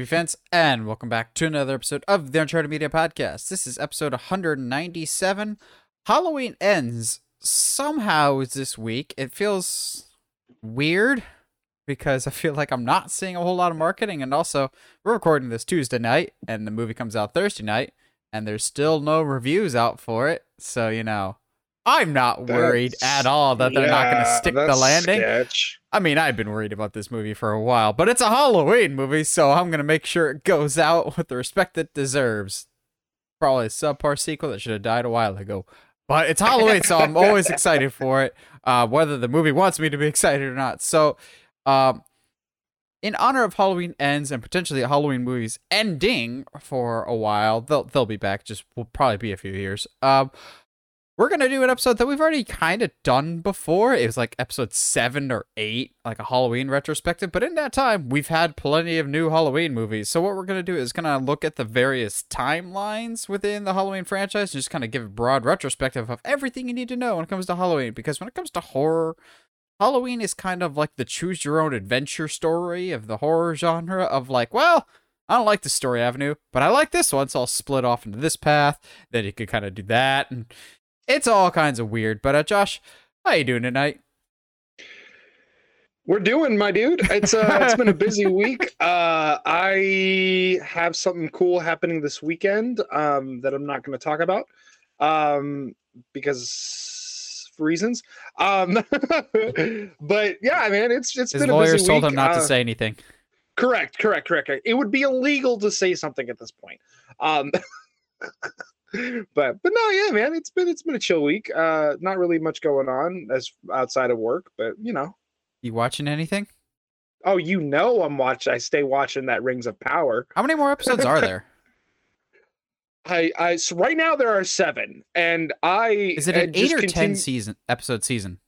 Movie fans, and welcome back to another episode of the Uncharted Media Podcast. This is episode 197. Halloween ends somehow this week. It feels weird because I feel like I'm not seeing a whole lot of marketing, and also we're recording this Tuesday night, and the movie comes out Thursday night, and there's still no reviews out for it. So you know, I'm not worried That's- at all that they're not going to stick the landing. sketch. I mean, I've been worried about this movie for a while, but it's a Halloween movie, so I'm gonna make sure it goes out with the respect it deserves. Probably a subpar sequel that should have died a while ago. But it's Halloween, so I'm always excited for it, uh, whether the movie wants me to be excited or not. So, um, in honor of Halloween ends and potentially Halloween movies ending for a while, they'll they'll be back. Just will probably be a few years. Um, we're gonna do an episode that we've already kind of done before. It was like episode seven or eight, like a Halloween retrospective. But in that time, we've had plenty of new Halloween movies. So what we're gonna do is gonna look at the various timelines within the Halloween franchise, and just kind of give a broad retrospective of everything you need to know when it comes to Halloween. Because when it comes to horror, Halloween is kind of like the choose your own adventure story of the horror genre. Of like, well. I don't like the story avenue, but I like this one, so I'll split off into this path. Then you could kind of do that, and it's all kinds of weird. But uh, Josh, how you doing tonight? We're doing, my dude. It's uh, it's been a busy week. Uh, I have something cool happening this weekend. Um, that I'm not going to talk about. Um, because for reasons. Um, but yeah, man, it's it's His been a busy lawyers told week. him not to Uh, say anything. Correct, correct, correct. It would be illegal to say something at this point. Um, but but no, yeah, man, it's been it's been a chill week. Uh, not really much going on as outside of work, but you know, You watching anything? oh, you know, I'm watch. I stay watching that Rings of Power. How many more episodes are there? I I so right now there are seven, and I Is it an eight or ten continue- season episode season?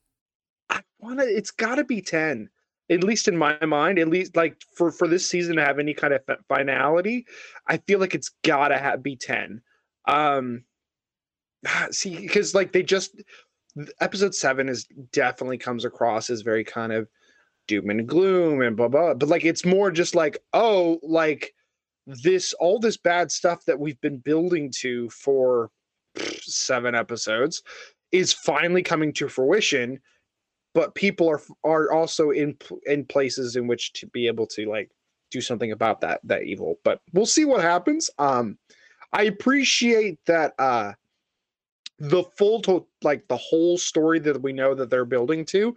I wanna. It's got to be ten, at least in my mind. At least like for for this season to have any kind of finality, I feel like it's gotta have, be ten. Um, see, because like they just episode seven is definitely comes across as very kind of doom and gloom and blah blah. But like it's more just like oh like this all this bad stuff that we've been building to for seven episodes is finally coming to fruition but people are are also in in places in which to be able to like do something about that that evil but we'll see what happens um i appreciate that uh the full to like the whole story that we know that they're building to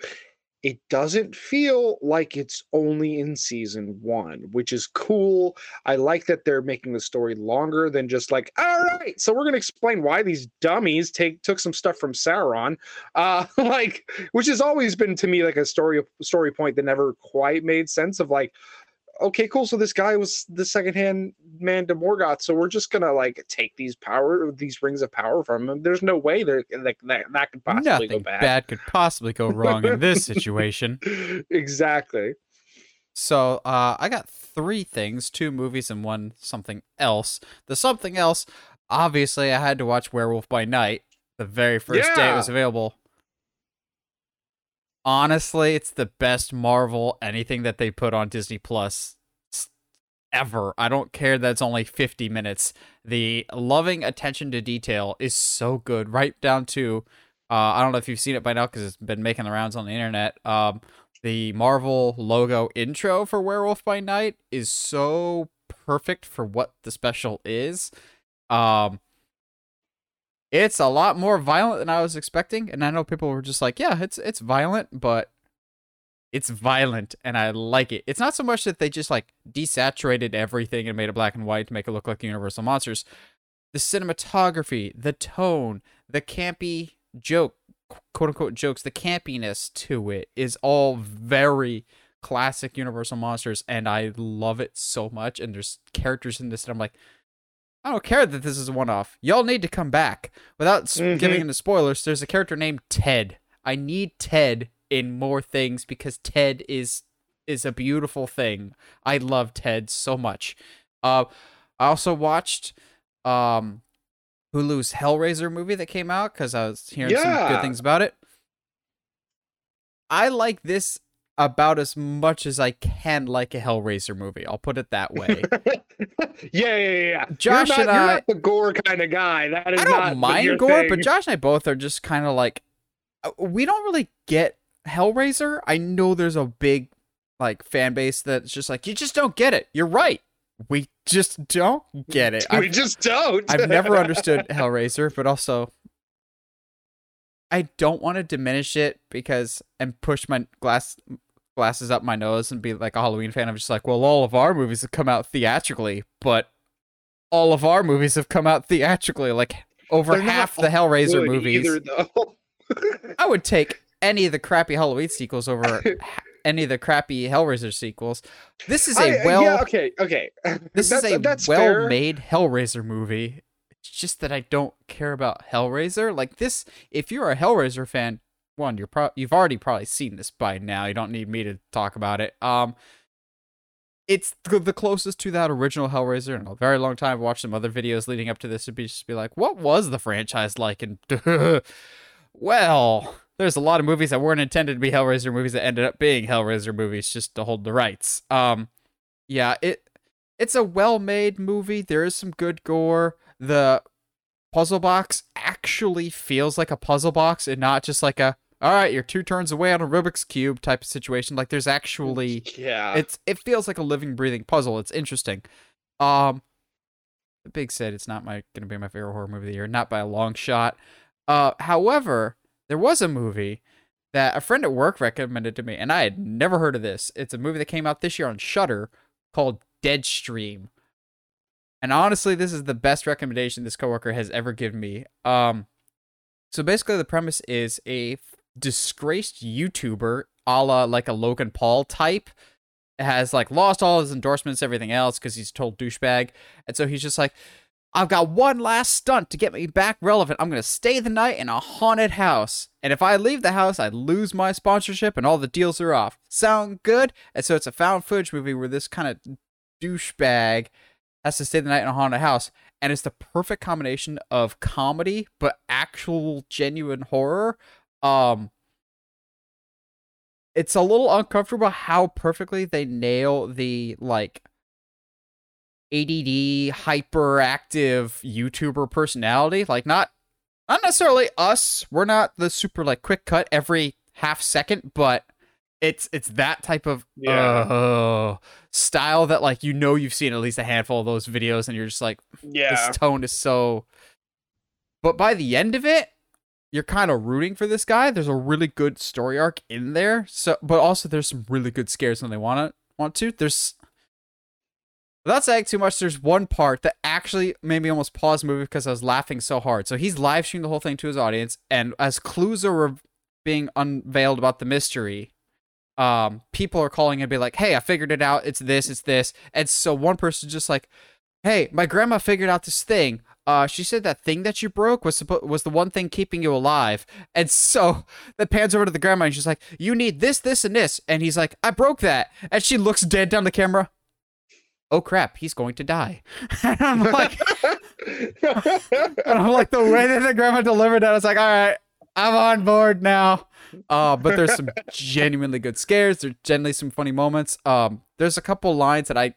it doesn't feel like it's only in season one which is cool. I like that they're making the story longer than just like all right so we're going to explain why these dummies take took some stuff from sauron uh like which has always been to me like a story story point that never quite made sense of like okay cool so this guy was the second hand man to morgoth so we're just gonna like take these power these rings of power from him there's no way that like that, that could possibly Nothing go bad, bad could possibly go wrong in this situation. exactly So, uh, I got three things: two movies and one something else. The something else, obviously, I had to watch Werewolf by Night the very first day it was available. Honestly, it's the best Marvel anything that they put on Disney Plus ever. I don't care that it's only 50 minutes. The loving attention to detail is so good, right down to uh, I don't know if you've seen it by now because it's been making the rounds on the internet. Um, the Marvel logo intro for Werewolf by Night is so perfect for what the special is. Um, it's a lot more violent than I was expecting, and I know people were just like, "Yeah, it's it's violent, but it's violent, and I like it." It's not so much that they just like desaturated everything and made it black and white to make it look like Universal monsters. The cinematography, the tone, the campy joke, quote unquote jokes, the campiness to it is all very classic Universal monsters, and I love it so much. And there's characters in this that I'm like, I don't care that this is a one off. Y'all need to come back. Without s Mhm. giving into spoilers, there's a character named Ted. I need Ted in more things because Ted is is a beautiful thing. I love Ted so much. Uh, I also watched um Hulu's Hellraiser movie that came out because I was hearing some good things about it. I like this about as much as I can like a Hellraiser movie. I'll put it that way. yeah, yeah, yeah, yeah. Josh you're not, and I- not the gore kind of guy. That is I don't mind gore, thing. but Josh and I both are just kind of like uh, we don't really get Hellraiser. I know there's a big like fan base that's just like you just don't get it. You're right. We just don't get it. we I've, just don't. I've never understood Hellraiser, but also I don't want to diminish it because and push my glass glasses up my nose and be like a Halloween fan. I'm just like, well, all of our movies have come out theatrically, but all of our movies have come out theatrically. Like over They're half the Hellraiser movies. either. I would take any of the crappy Halloween sequels over any of the crappy Hellraiser sequels. This is a I- well yeah, okay, okay. this that's, is a that's well-made Hellraiser movie. It's just that I don't care about Hellraiser. Like this, if you're a Hellraiser fan, one, you're pro- you've already probably seen this by now. You don't need me to talk about it. Um, it's the, the closest to that original Hellraiser in a very long time. I've watched some other videos leading up to this to be just be like, what was the franchise like? And well, there's a lot of movies that weren't intended to be Hellraiser movies that ended up being Hellraiser movies just to hold the rights. Um, yeah, it it's a well-made movie. There is some good gore. The puzzle box actually feels like a puzzle box and not just like a all right, you're two turns away on a Rubik's cube type of situation. Like there's actually yeah. it's it feels like a living breathing puzzle. It's interesting. Um the big said it's not my gonna be my favorite horror movie of the year, not by a long shot. Uh however, there was a movie that a friend at work recommended to me, and I had never heard of this. It's a movie that came out this year on Shudder called Deadstream. And honestly, this is the best recommendation this coworker has ever given me. Um, so basically, the premise is a disgraced YouTuber, a la like a Logan Paul type, has like lost all his endorsements, everything else, because he's told douchebag. And so he's just like, I've got one last stunt to get me back relevant. I'm going to stay the night in a haunted house. And if I leave the house, I lose my sponsorship and all the deals are off. Sound good? And so it's a found footage movie where this kind of douchebag has to stay the night in a haunted house. And it's the perfect combination of comedy, but actual genuine horror. Um, it's a little uncomfortable how perfectly they nail the like ADD hyperactive YouTuber personality. Like not not necessarily us. We're not the super like quick cut every half second, but it's it's that type of Yeah. uh, style that like you know you've seen at least a handful of those videos and you're just like yeah. this tone is so but by the end of it you're kind of rooting for this guy there's a really good story arc in there so but also there's some really good scares when they want to want to there's without saying too much there's one part that actually made me almost pause the movie because i was laughing so hard so he's live streaming the whole thing to his audience and as clues are re- being unveiled about the mystery um people are calling and be like hey i figured it out it's this it's this and so one person's just like hey, my grandma figured out this thing. Uh, she said that thing that you broke was suppo- was the one thing keeping you alive. And so that pans over to the grandma and she's like, you need this, this, and this. And he's like, I broke that. And she looks dead down the camera. Oh crap, he's going to die. and I'm like, and I'm like, the way that the grandma delivered that, I was like, all right, I'm on board now. Uh, but there's some genuinely good scares. There's generally some funny moments. Um, there's a couple lines that I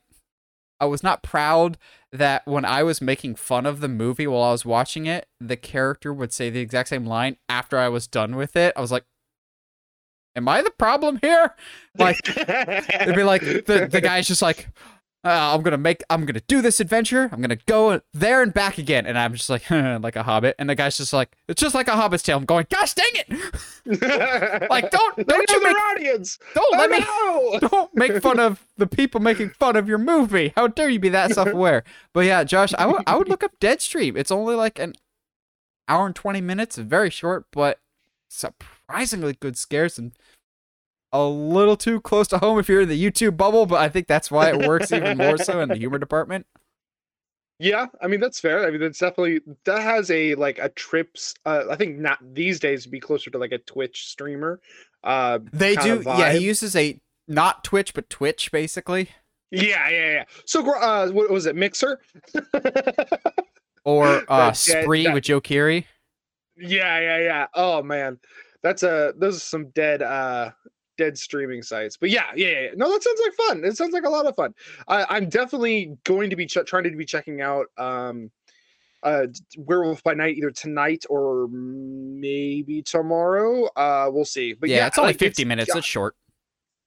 I was not proud that when I was making fun of the movie while I was watching it, the character would say the exact same line after I was done with it. I was like, Am I the problem here? Like It'd be like the, the guy's just like, uh, I'm gonna make, I'm gonna do this adventure. I'm gonna go there and back again, and I'm just like, like a hobbit, and the guy's just like, it's just like a hobbit's tale. I'm going, gosh dang it! Like, don't- don't know you make- audience. Don't let me, no! don't make fun of the people making fun of your movie. How dare you be that self-aware? But yeah, Josh, I would I would look up Deadstream. It's only like an hour and twenty minutes, very short, but surprisingly good scares and a little too close to home if you're in the YouTube bubble. But I think that's why it works even more so in the humor department. Yeah, I mean that's fair. I mean that's definitely that has a like a trips. Uh, I think not these days would be closer to like a Twitch streamer. Uh, They do, yeah. He uses a not Twitch but Twitch basically, yeah, yeah, yeah. So uh, what was it? Mixer. or uh, Spree that- with Joe Keery. Yeah, yeah, yeah. Oh man, that's a those are some dead uh dead streaming sites. But yeah, yeah, yeah. No, that sounds like fun. It sounds like a lot of fun. I, I'm definitely going to be ch- trying to be checking out um, uh, Werewolf by Night either tonight or maybe tomorrow. Uh, we'll see. But yeah, yeah, it's only like, 50 minutes. yeah, It's short.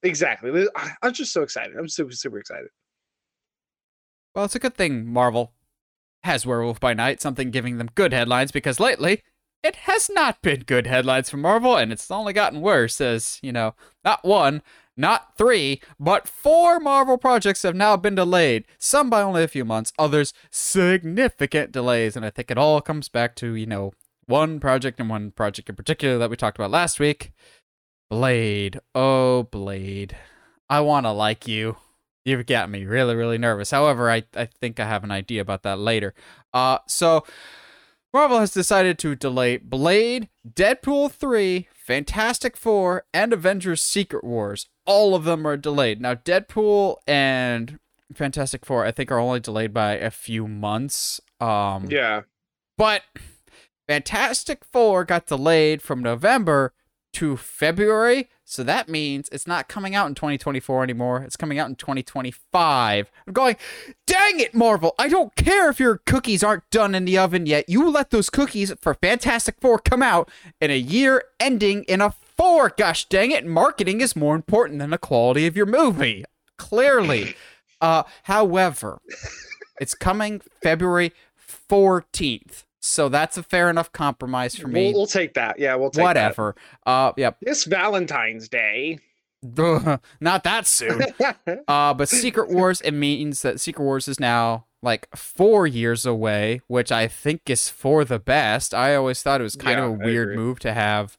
exactly. I- I'm just so excited. I'm super super excited. Well, it's a good thing Marvel has Werewolf by Night, something giving them good headlines because lately it has not been good headlines for Marvel, and it's only gotten worse as, you know, not one, not three, but four Marvel projects have now been delayed. Some by only a few months, others significant delays, and I think it all comes back to, you know, one project and one project in particular that we talked about last week. Blade. Oh, Blade. I want to like you. You've got me really, really nervous. However, I, I think I have an idea about that later. Uh, so Marvel has decided to delay Blade, Deadpool 3, Fantastic Four, and Avengers Secret Wars. All of them are delayed. Now, Deadpool and Fantastic Four, I think, are only delayed by a few months. Um, Yeah. but Fantastic Four got delayed from November to February. So that means it's not coming out in 2024 anymore. It's coming out in 2025. I'm going, dang it, Marvel. I don't care if your cookies aren't done in the oven yet. You let those cookies for Fantastic Four come out in a year ending in a four. Gosh dang it. Marketing is more important than the quality of your movie. Clearly. Uh, however, it's coming February 14th. So that's a fair enough compromise for me. We'll, we'll take that. Yeah, we'll take that. Whatever. Uh, yep. This Valentine's Day. Not that soon. Uh, but Secret Wars, it means that Secret Wars is now like four years away, which I think is for the best. I always thought it was kind Yeah, of a weird move to have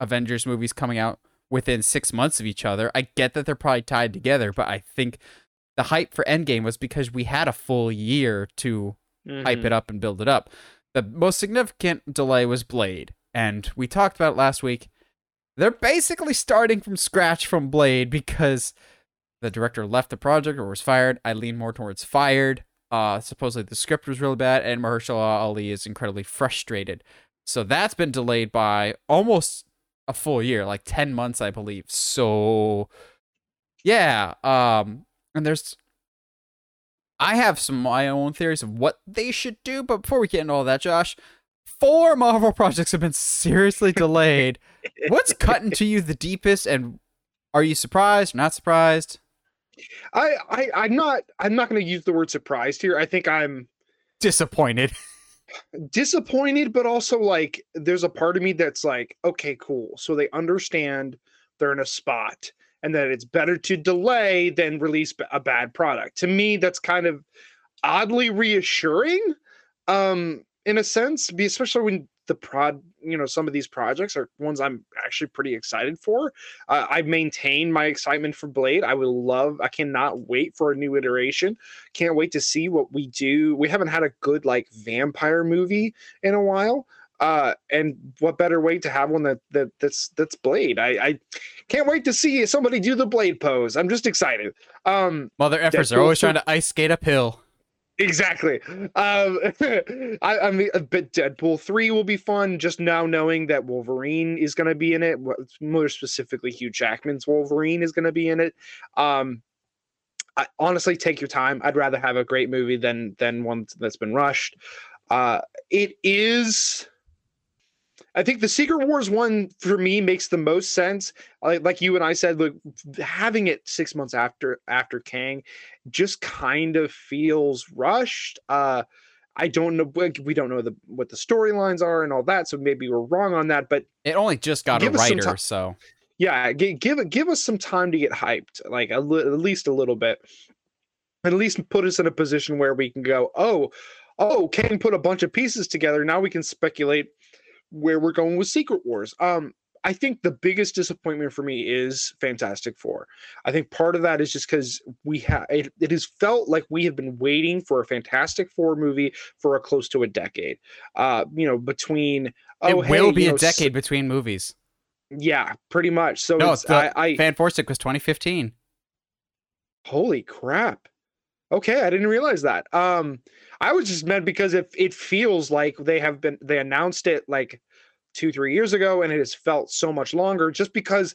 Avengers movies coming out within six months of each other. I get that they're probably tied together, but I think the hype for Endgame was because we had a full year to hype Mhm. it up and build it up. The most significant delay was Blade, and we talked about it last week. They're basically starting from scratch from Blade because the director left the project or was fired. I lean more towards fired. Uh, supposedly the script was really bad, and Mahershala Ali is incredibly frustrated. So that's been delayed by almost a full year, like ten months, I believe. So, yeah. Um, and there's I have some my own theories of what they should do, but before we get into all that, Josh, four Marvel projects have been seriously delayed. What's cutting to you the deepest, and are you surprised or not surprised? I, I I'm not I'm not going to use the word surprised here. I think I'm Disappointed. disappointed, but also like there's a part of me that's like, okay, cool. So they understand they're in a spot and that it's better to delay than release a bad product. To me, that's kind of oddly reassuring, um, in a sense, especially when the prod, you know, some of these projects are ones I'm actually pretty excited for. Uh, I maintain my excitement for Blade. I would love, I cannot wait for a new iteration. Can't wait to see what we do. We haven't had a good like vampire movie in a while. Uh, and what better way to have one that, that that's that's Blade? I, I can't wait to see somebody do the Blade pose. I'm just excited. Um, Mother effers are always trying to ice skate uphill. Exactly. Um, I, I mean, a bit Deadpool three will be fun. Just now knowing that Wolverine is going to be in it. More specifically, Hugh Jackman's Wolverine is going to be in it. Um, I, honestly, take your time. I'd rather have a great movie than than one that's been rushed. Uh, it is. I think the Secret Wars one for me makes the most sense. Like, like you and I said, look, having it six months after after Kang just kind of feels rushed. Uh, I don't know. we- We don't know the what the storylines are and all that, so maybe we're wrong on that. But It only just got a writer, so yeah, give give, give us some time to get hyped, like a li- at least a little bit. At least put us in a position where we can go, oh, oh, Kang put a bunch of pieces together. Now we can speculate where we're going with Secret Wars. Um, I think the biggest disappointment for me is Fantastic Four. I think part of that is just because we have it, it has felt like we have been waiting for a Fantastic Four movie for a close to a decade. Uh, you know, between oh, it will hey, be a know, s- decade between movies. yeah, pretty much. So No, it's, the I, I Fan was 2015. Holy crap. Okay, I didn't realize that. Um I was just meant because if it feels like they have been they announced it like 2 3 years ago and it has felt so much longer just because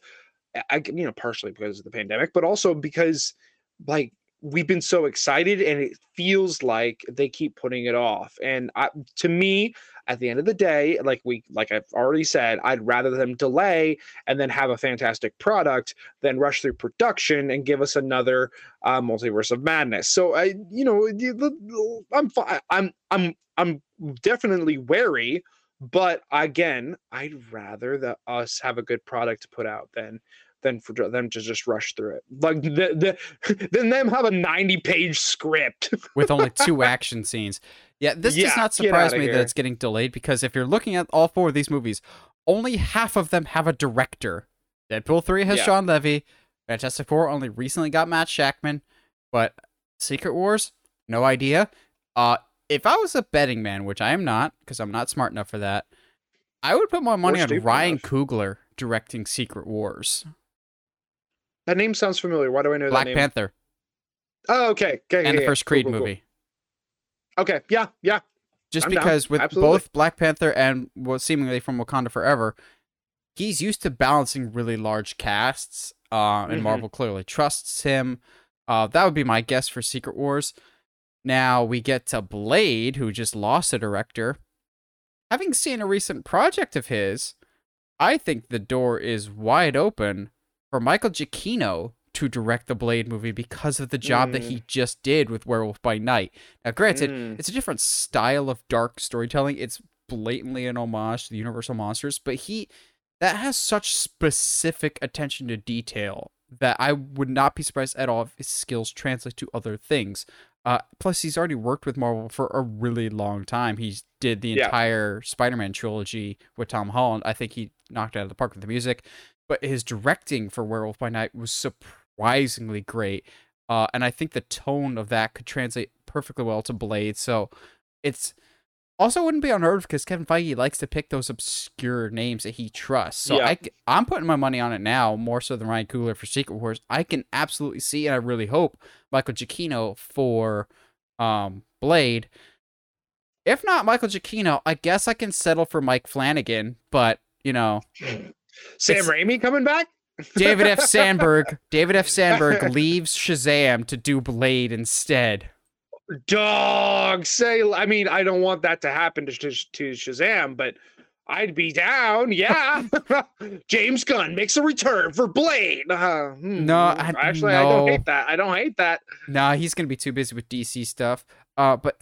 I, you know, partially because of the pandemic, but also because like we've been so excited and it feels like they keep putting it off. And I, to me, at the end of the day, like we like I've already said, I'd rather them delay and then have a fantastic product than rush through production and give us another uh, multiverse of madness. So I, you know, I'm I'm I'm I'm definitely wary, but again, I'd rather that us have a good product to put out than than for them to just rush through it. Like the, the then them have a 90 page script with only two action scenes. Yeah, this yeah, does not surprise me here. that it's getting delayed because if you're looking at all four of these movies, only half of them have a director. Deadpool 3 has yeah. Shawn Levy. Fantastic Four only recently got Matt Shakman, but Secret Wars, no idea. Uh if I was a betting man, which I am not because I'm not smart enough for that, I would put my money on Ryan enough. Coogler directing Secret Wars. That name sounds familiar. Why do I know Black that name? Panther. Oh, okay. okay and the yeah, first Creed cool, cool, movie. Cool. Okay. Yeah. Yeah. Just I'm because down. with Absolutely. both Black Panther and well, seemingly from Wakanda Forever, he's used to balancing really large casts. Uh, and mm-hmm. Marvel clearly trusts him. Uh, that would be my guess for Secret Wars. Now we get to Blade, who just lost a director. Having seen a recent project of his, I think the door is wide open for Michael Giacchino to direct the Blade movie because of the job mm. that he mm. just did with Werewolf by Night. Now, granted, mm. it's a different style of dark storytelling. It's blatantly an homage to the Universal monsters, but he that has such specific attention to detail that I would not be surprised at all if his skills translate to other things. Uh, plus, he's already worked with Marvel for a really long time. He did the yeah. entire Spider-Man trilogy with Tom Holland. I think he knocked it out of the park with the music but his directing for Werewolf by Night was surprisingly great. Uh, and I think the tone of that could translate perfectly well to Blade. So it's also wouldn't be unheard of because Kevin Feige likes to pick those obscure names that he trusts. So yeah. I, I'm putting my money on it now more so than Ryan Coogler for Secret Wars. I can absolutely see, and I really hope Michael Giacchino for um, Blade. If not Michael Giacchino, I guess I can settle for Mike Flanagan, but you know, Sam it's, Raimi coming back? David F. Sandberg. David F. Sandberg leaves Shazam to do Blade instead. Dog say. I mean, I don't want that to happen to, to, to Shazam, but I'd be down. Yeah, James Gunn makes a return for Blade. Uh, hmm. No, I, actually, no. I don't hate that. I don't hate that. No, he's gonna be too busy with DC stuff. Uh, but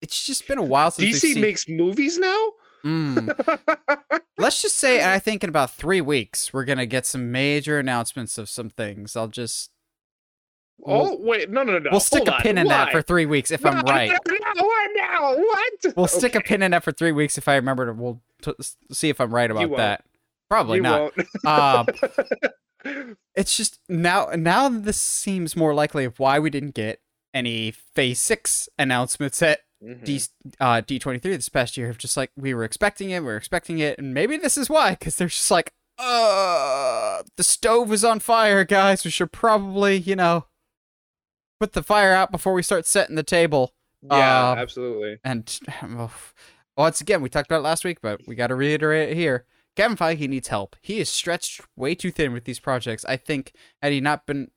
it's just been a while since DC makes movies now. Mm. Let's just say, I think in about three weeks, we're gonna get some major announcements of some things. I'll just. Oh wait, no, no, no! We'll stick Hold a pin on. in Why? that for three weeks if no, I'm right. No, no, no, what? We'll okay. stick a pin in that for three weeks if I remember to. We'll t- see if I'm right about that. Probably you not. uh, it's just now. Now this seems more likely of why we didn't get any Phase Six announcements at mm-hmm. D uh, D23 this past year have just like we were expecting it, we are expecting it, and maybe this is why because they're just like, uh, the stove is on fire, guys. We should probably, you know, put the fire out before we start setting the table. Yeah, uh, absolutely. And well, once again, we talked about it last week, but we got to reiterate it here. Kevin Feige needs help. He is stretched way too thin with these projects. I think had he not been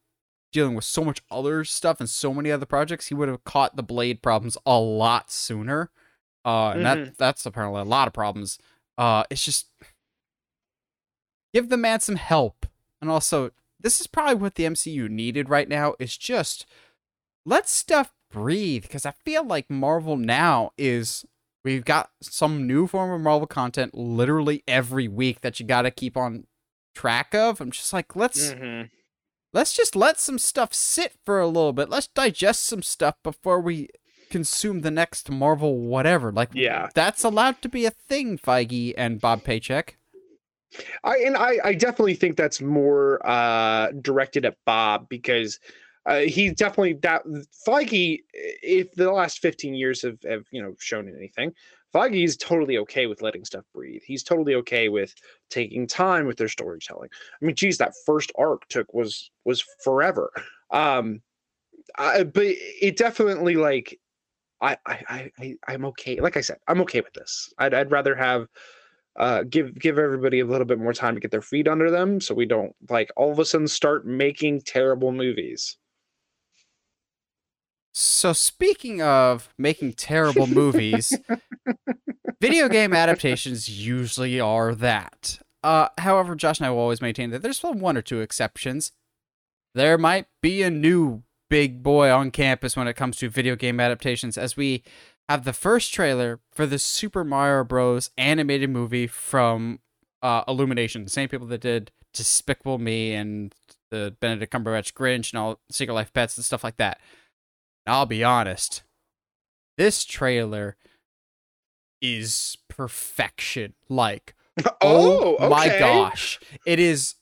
dealing with so much other stuff and so many other projects, he would have caught the blade problems a lot sooner. Uh, and mm-hmm. that that's apparently a lot of problems. Uh, it's just give the man some help, and also this is probably what the MCU needed right now. Is just let stuff breathe because I feel like Marvel now is we've got some new form of Marvel content literally every week that you got to keep on track of. I'm just like let's. Mm-hmm let's just let some stuff sit for a little bit. Let's digest some stuff before we consume the next Marvel whatever. Like, yeah, that's allowed to be a thing, Feige and Bob Paycheck. I and I, I definitely think that's more uh, directed at Bob because uh, he definitely that Feige. If the last fifteen years have, have you know shown anything, Is totally okay with letting stuff breathe. He's totally okay with taking time with their storytelling. I mean, geez, that first arc took was was forever. Um, I, but it definitely like I I I I'm okay. Like I said, I'm okay with this. I'd I'd rather have uh, give give everybody a little bit more time to get their feet under them, so we don't like all of a sudden start making terrible movies. So speaking of making terrible movies, video game adaptations usually are that. Uh, however, Josh and I will always maintain that there's one or two exceptions. There might be a new big boy on campus when it comes to video game adaptations, as we have the first trailer for the Super Mario Bros. animated movie from uh, Illumination, the same people that did Despicable Me and the Benedict Cumberbatch Grinch and all Secret Life Pets and stuff like that. I'll be honest, this trailer is perfection. Like, oh, oh my okay. gosh, it is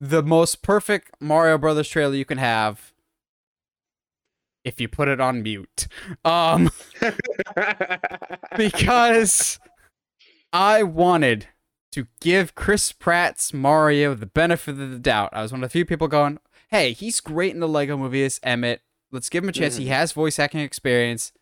the most perfect Mario Brothers trailer you can have if you put it on mute. Um, because I wanted to give Chris Pratt's Mario the benefit of the doubt. I was one of the few people going, "Hey, he's great in the Lego movies, Emmett. Let's give him a chance. He has voice acting experience."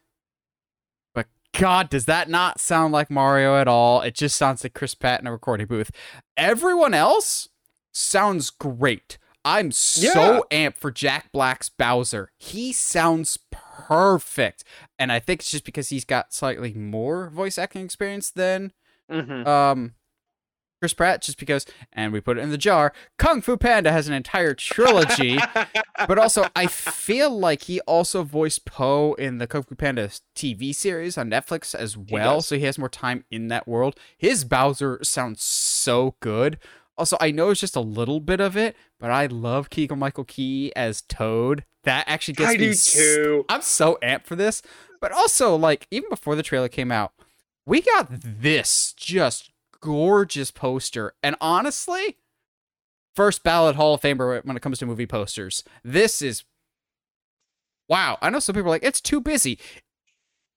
But God, does that not sound like Mario at all? It just sounds like Chris Pratt in a recording booth. Everyone else sounds great. I'm so amped for Jack Black's Bowser. He sounds perfect. And I think it's just because he's got slightly more voice acting experience than Mhm. um Chris Pratt, just because and we put it in the jar, Kung Fu Panda has an entire trilogy. but also I feel like he also voiced Po in the Kung Fu Panda TV series on Netflix as well, does. so he has more time in that world. His Bowser sounds so good. Also, I know it's just a little bit of it, but I love Keegan Michael Key as Toad. That actually gets I me. too. I'm so amped for this. But also, like, even before the trailer came out, we got this just gorgeous poster. And honestly, first ballot Hall of Famer when it comes to movie posters. This is wow. I know some people are like, it's too busy.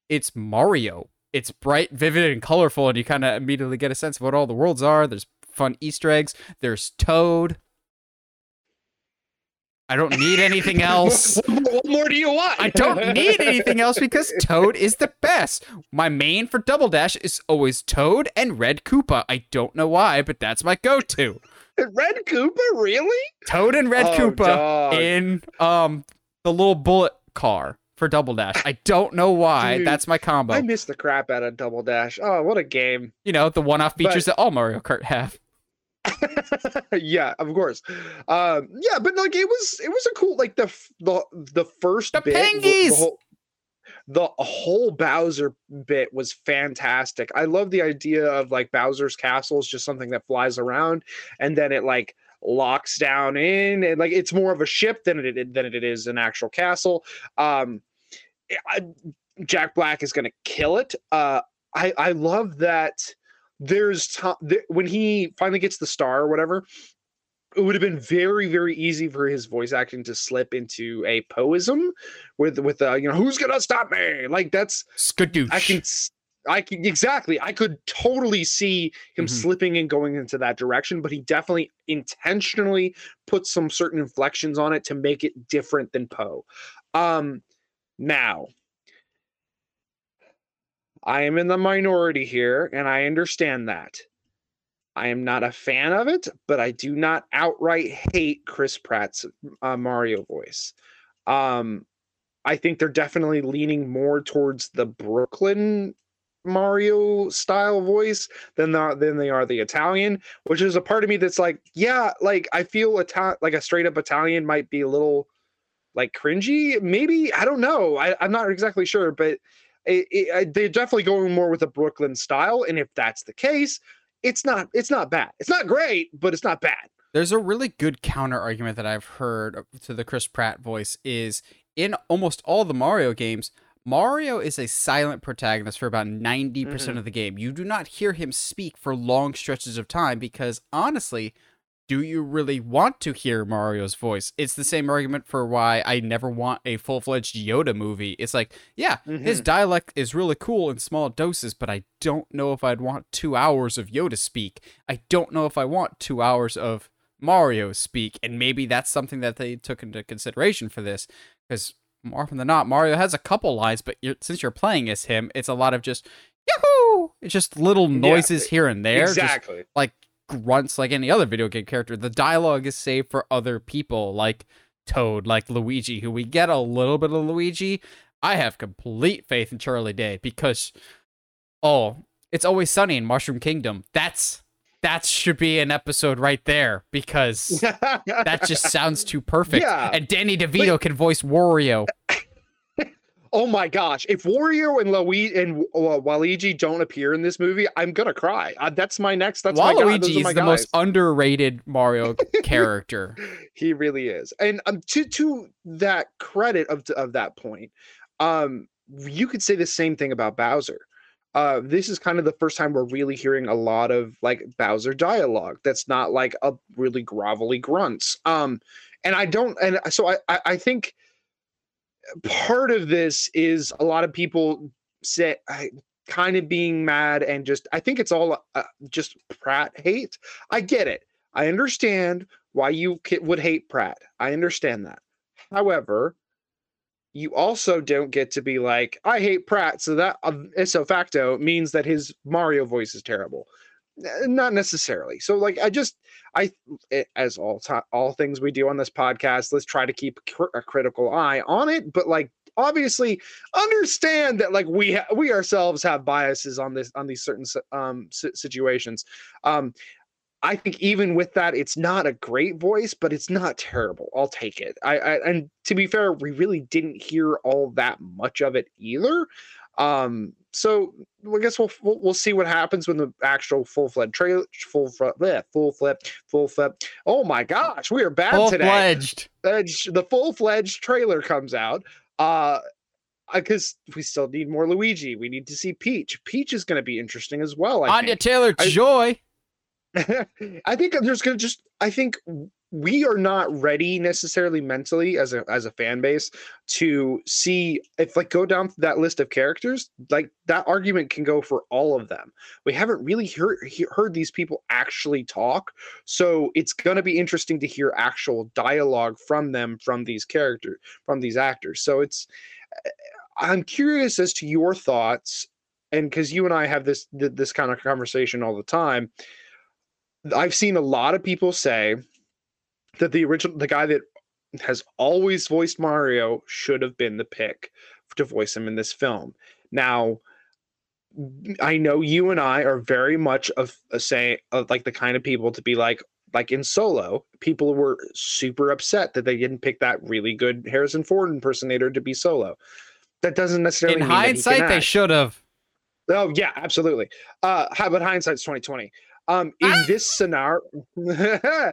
It's Mario. It's bright, vivid, and colorful, and you kind of immediately get a sense of what all the worlds are. There's fun Easter eggs. There's Toad. I don't need anything else. what more do you want? I don't need anything else because Toad is the best. My main for Double Dash is always Toad and Red Koopa. I don't know why, but that's my go-to. Red Koopa, really? Toad and Red Oh, Koopa dog. in um the little bullet car for Double Dash. I don't know why. Dude, that's my combo. I missed the crap out of Double Dash. Oh, what a game! you know, the one-off features But- that all Mario Kart have. yeah, of course. Um, yeah, but like it was, it was a cool like the the the first The bit, Pengies! the whole, the whole Bowser bit was fantastic. I love the idea of like Bowser's castle is just something that flies around, and then it like locks down in, and like it's more of a ship than it than it is an actual castle. Um, I, Jack Black is gonna kill it. Uh, I I love that there's time th- when he finally gets the star or whatever it would have been very very easy for his voice acting to slip into a poism with with uh, you know who's gonna stop me like that's Skadoosh. i can i can exactly i could totally see him Mhm. slipping and going into that direction but he definitely intentionally put some certain inflections on it to make it different than Po um now I am in the minority here, and I understand that. I am not a fan of it, but I do not outright hate Chris Pratt's uh, Mario voice. Um, I think they're definitely leaning more towards the Brooklyn Mario style voice than the, than they are the Italian, which is a part of me that's like, yeah, like I feel Ita- like a straight up Italian might be a little like cringy. Maybe I don't know. I, I'm not exactly sure, but it, it, they're definitely going more with a Brooklyn style. And if that's the case, it's not it's not bad. It's not great, but it's not bad. There's a really good counter argument that I've heard to the Chris Pratt voice is in almost all the Mario games, Mario is a silent protagonist for about 90% Mhm. percent of the game. You do not hear him speak for long stretches of time because honestly, do you really want to hear Mario's voice? It's the same argument for why I never want a full-fledged Yoda movie. It's like, yeah, his mm-hmm. dialect is really cool in small doses, but I don't know if I'd want 2 hours of Yoda speak. I don't know if I want 2 hours of Mario speak, and maybe that's something that they took into consideration for this, because more often than not, Mario has a couple lines, but you're, since you're playing as him, it's a lot of just Yahoo! It's just little noises here and there. just exactly. like grunts like any other video game character. The dialogue is saved for other people like Toad, like Luigi, who we get a little bit of Luigi. I have complete faith in Charlie Day because oh, it's always sunny in Mushroom Kingdom. That's that should be an episode right there because that just sounds too perfect. Yeah. And Danny DeVito can voice Wario. Oh my gosh! If Wario and Luigi and uh, Waluigi don't appear in this movie, I'm gonna cry. Uh, that's my next. That's my Waluigi are is my the most underrated Mario character. He really is. And um, to to that credit of of that point, um, you could say the same thing about Bowser. Uh, this is kind of the first time we're really hearing a lot of like Bowser dialogue. That's not like a really grovelly grunts. Um, and I don't. And so I I, I think part of this is a lot of people say I, kind of being mad and just I think it's all uh, just Pratt hate. I get it. I understand why you would hate Pratt. I understand that. However, you also don't get to be like I hate Pratt, so that uh, ipso facto means that his Mario voice is terrible. N- Not necessarily. So like I just I eh, as all all things we do on this podcast, let's try to keep a critical eye on it, but like obviously understand that like we ha- we ourselves have biases on this on these certain um situations. Um I think even with that, it's not a great voice, but it's not terrible. I'll take it. I, I and to be fair, we really didn't hear all that much of it either. Um, so I guess we'll we'll, we'll see what happens when the actual full fledged trailer, full flip, yeah, full flip, full flip. Oh my gosh, we are bad Full today fledged. the full fledged trailer comes out. Uh, because we still need more Luigi. We need to see Peach. Peach is going to be interesting as well. I Anya think. Taylor I- Joy. I think there's going to just. I think we are not ready necessarily mentally as a as a fan base to see if like go down that list of characters. Like that argument can go for all of them. We haven't really heard he- heard these people actually talk, so it's going to be interesting to hear actual dialogue from them from these characters from these actors. So it's. Eh, I'm curious as to your thoughts, and because you and I have this this kind of conversation all the time. I've seen a lot of people say that the original, the guy that has always voiced Mario should have been the pick to voice him in this film. Now, I know you and I are very much of a say of like the kind of people to be like like in Solo, people were super upset that they didn't pick that really good Harrison Ford impersonator to be Solo. That doesn't necessarily In mean that he can hindsight, they should have. Oh yeah, absolutely. Uh, how about hindsight's twenty twenty? Um, in this scenario, uh,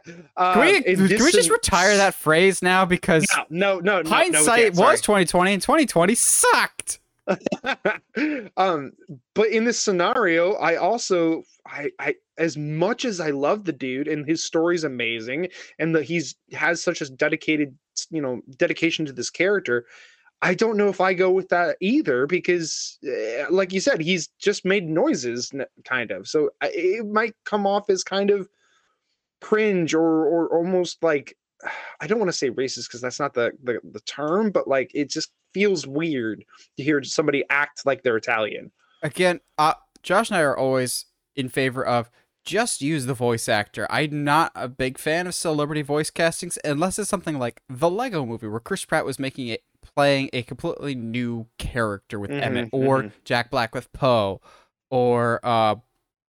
Can we, can we just retire that phrase now? Because No, no, no. no, no, hindsight was 2020 and 2020 sucked. um, but in this scenario, I also I I as much as I love the dude and his story's amazing and that he's has such a dedicated you know dedication to this character. I don't know if I go with that either because, eh, like you said, he's just made noises, kind of. So it might come off as kind of cringe or or almost like I don't want to say racist because that's not the, the the term, but like it just feels weird to hear somebody act like they're Italian. Again, uh, Josh and I are always in favor of just use the voice actor. I'm not a big fan of celebrity voice castings unless it's something like the Lego movie where Chris Pratt was making it playing a completely new character with Mhm, Emmett or mhm. Jack Black with Po or uh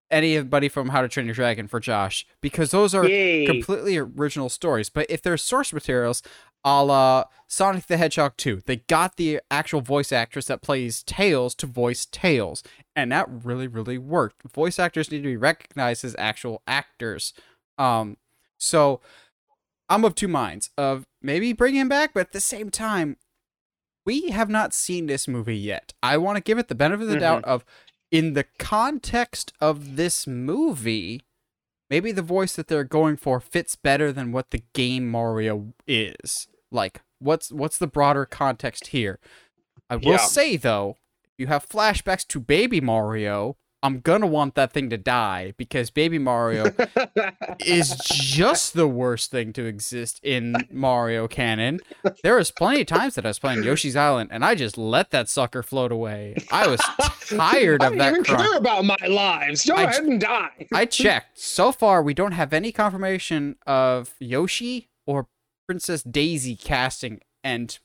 anybody from How to Train Your Dragon for Josh because those are Yay! completely original stories. But if there's source materials, a la Sonic the Hedgehog 2, they got the actual voice actress that plays Tails to voice Tails. And that really, really worked. Voice actors need to be recognized as actual actors. Um, so I'm of two minds of maybe bring him back, but at the same time, we have not seen this movie yet. I want to give it the benefit of the doubt mm-hmm. of in the context of this movie, maybe the voice that they're going for fits better than what the game Mario is. Like, what's what's the broader context here? I will Yeah. say though, if you have flashbacks to baby Mario, I'm gonna want that thing to die because Baby Mario is just the worst thing to exist in Mario canon. There was plenty of times that I was playing Yoshi's Island and I just let that sucker float away. I was tired I of don't that even crime. care about my lives. Go I ahead and die. I checked. So far, we don't have any confirmation of Yoshi or Princess Daisy casting. And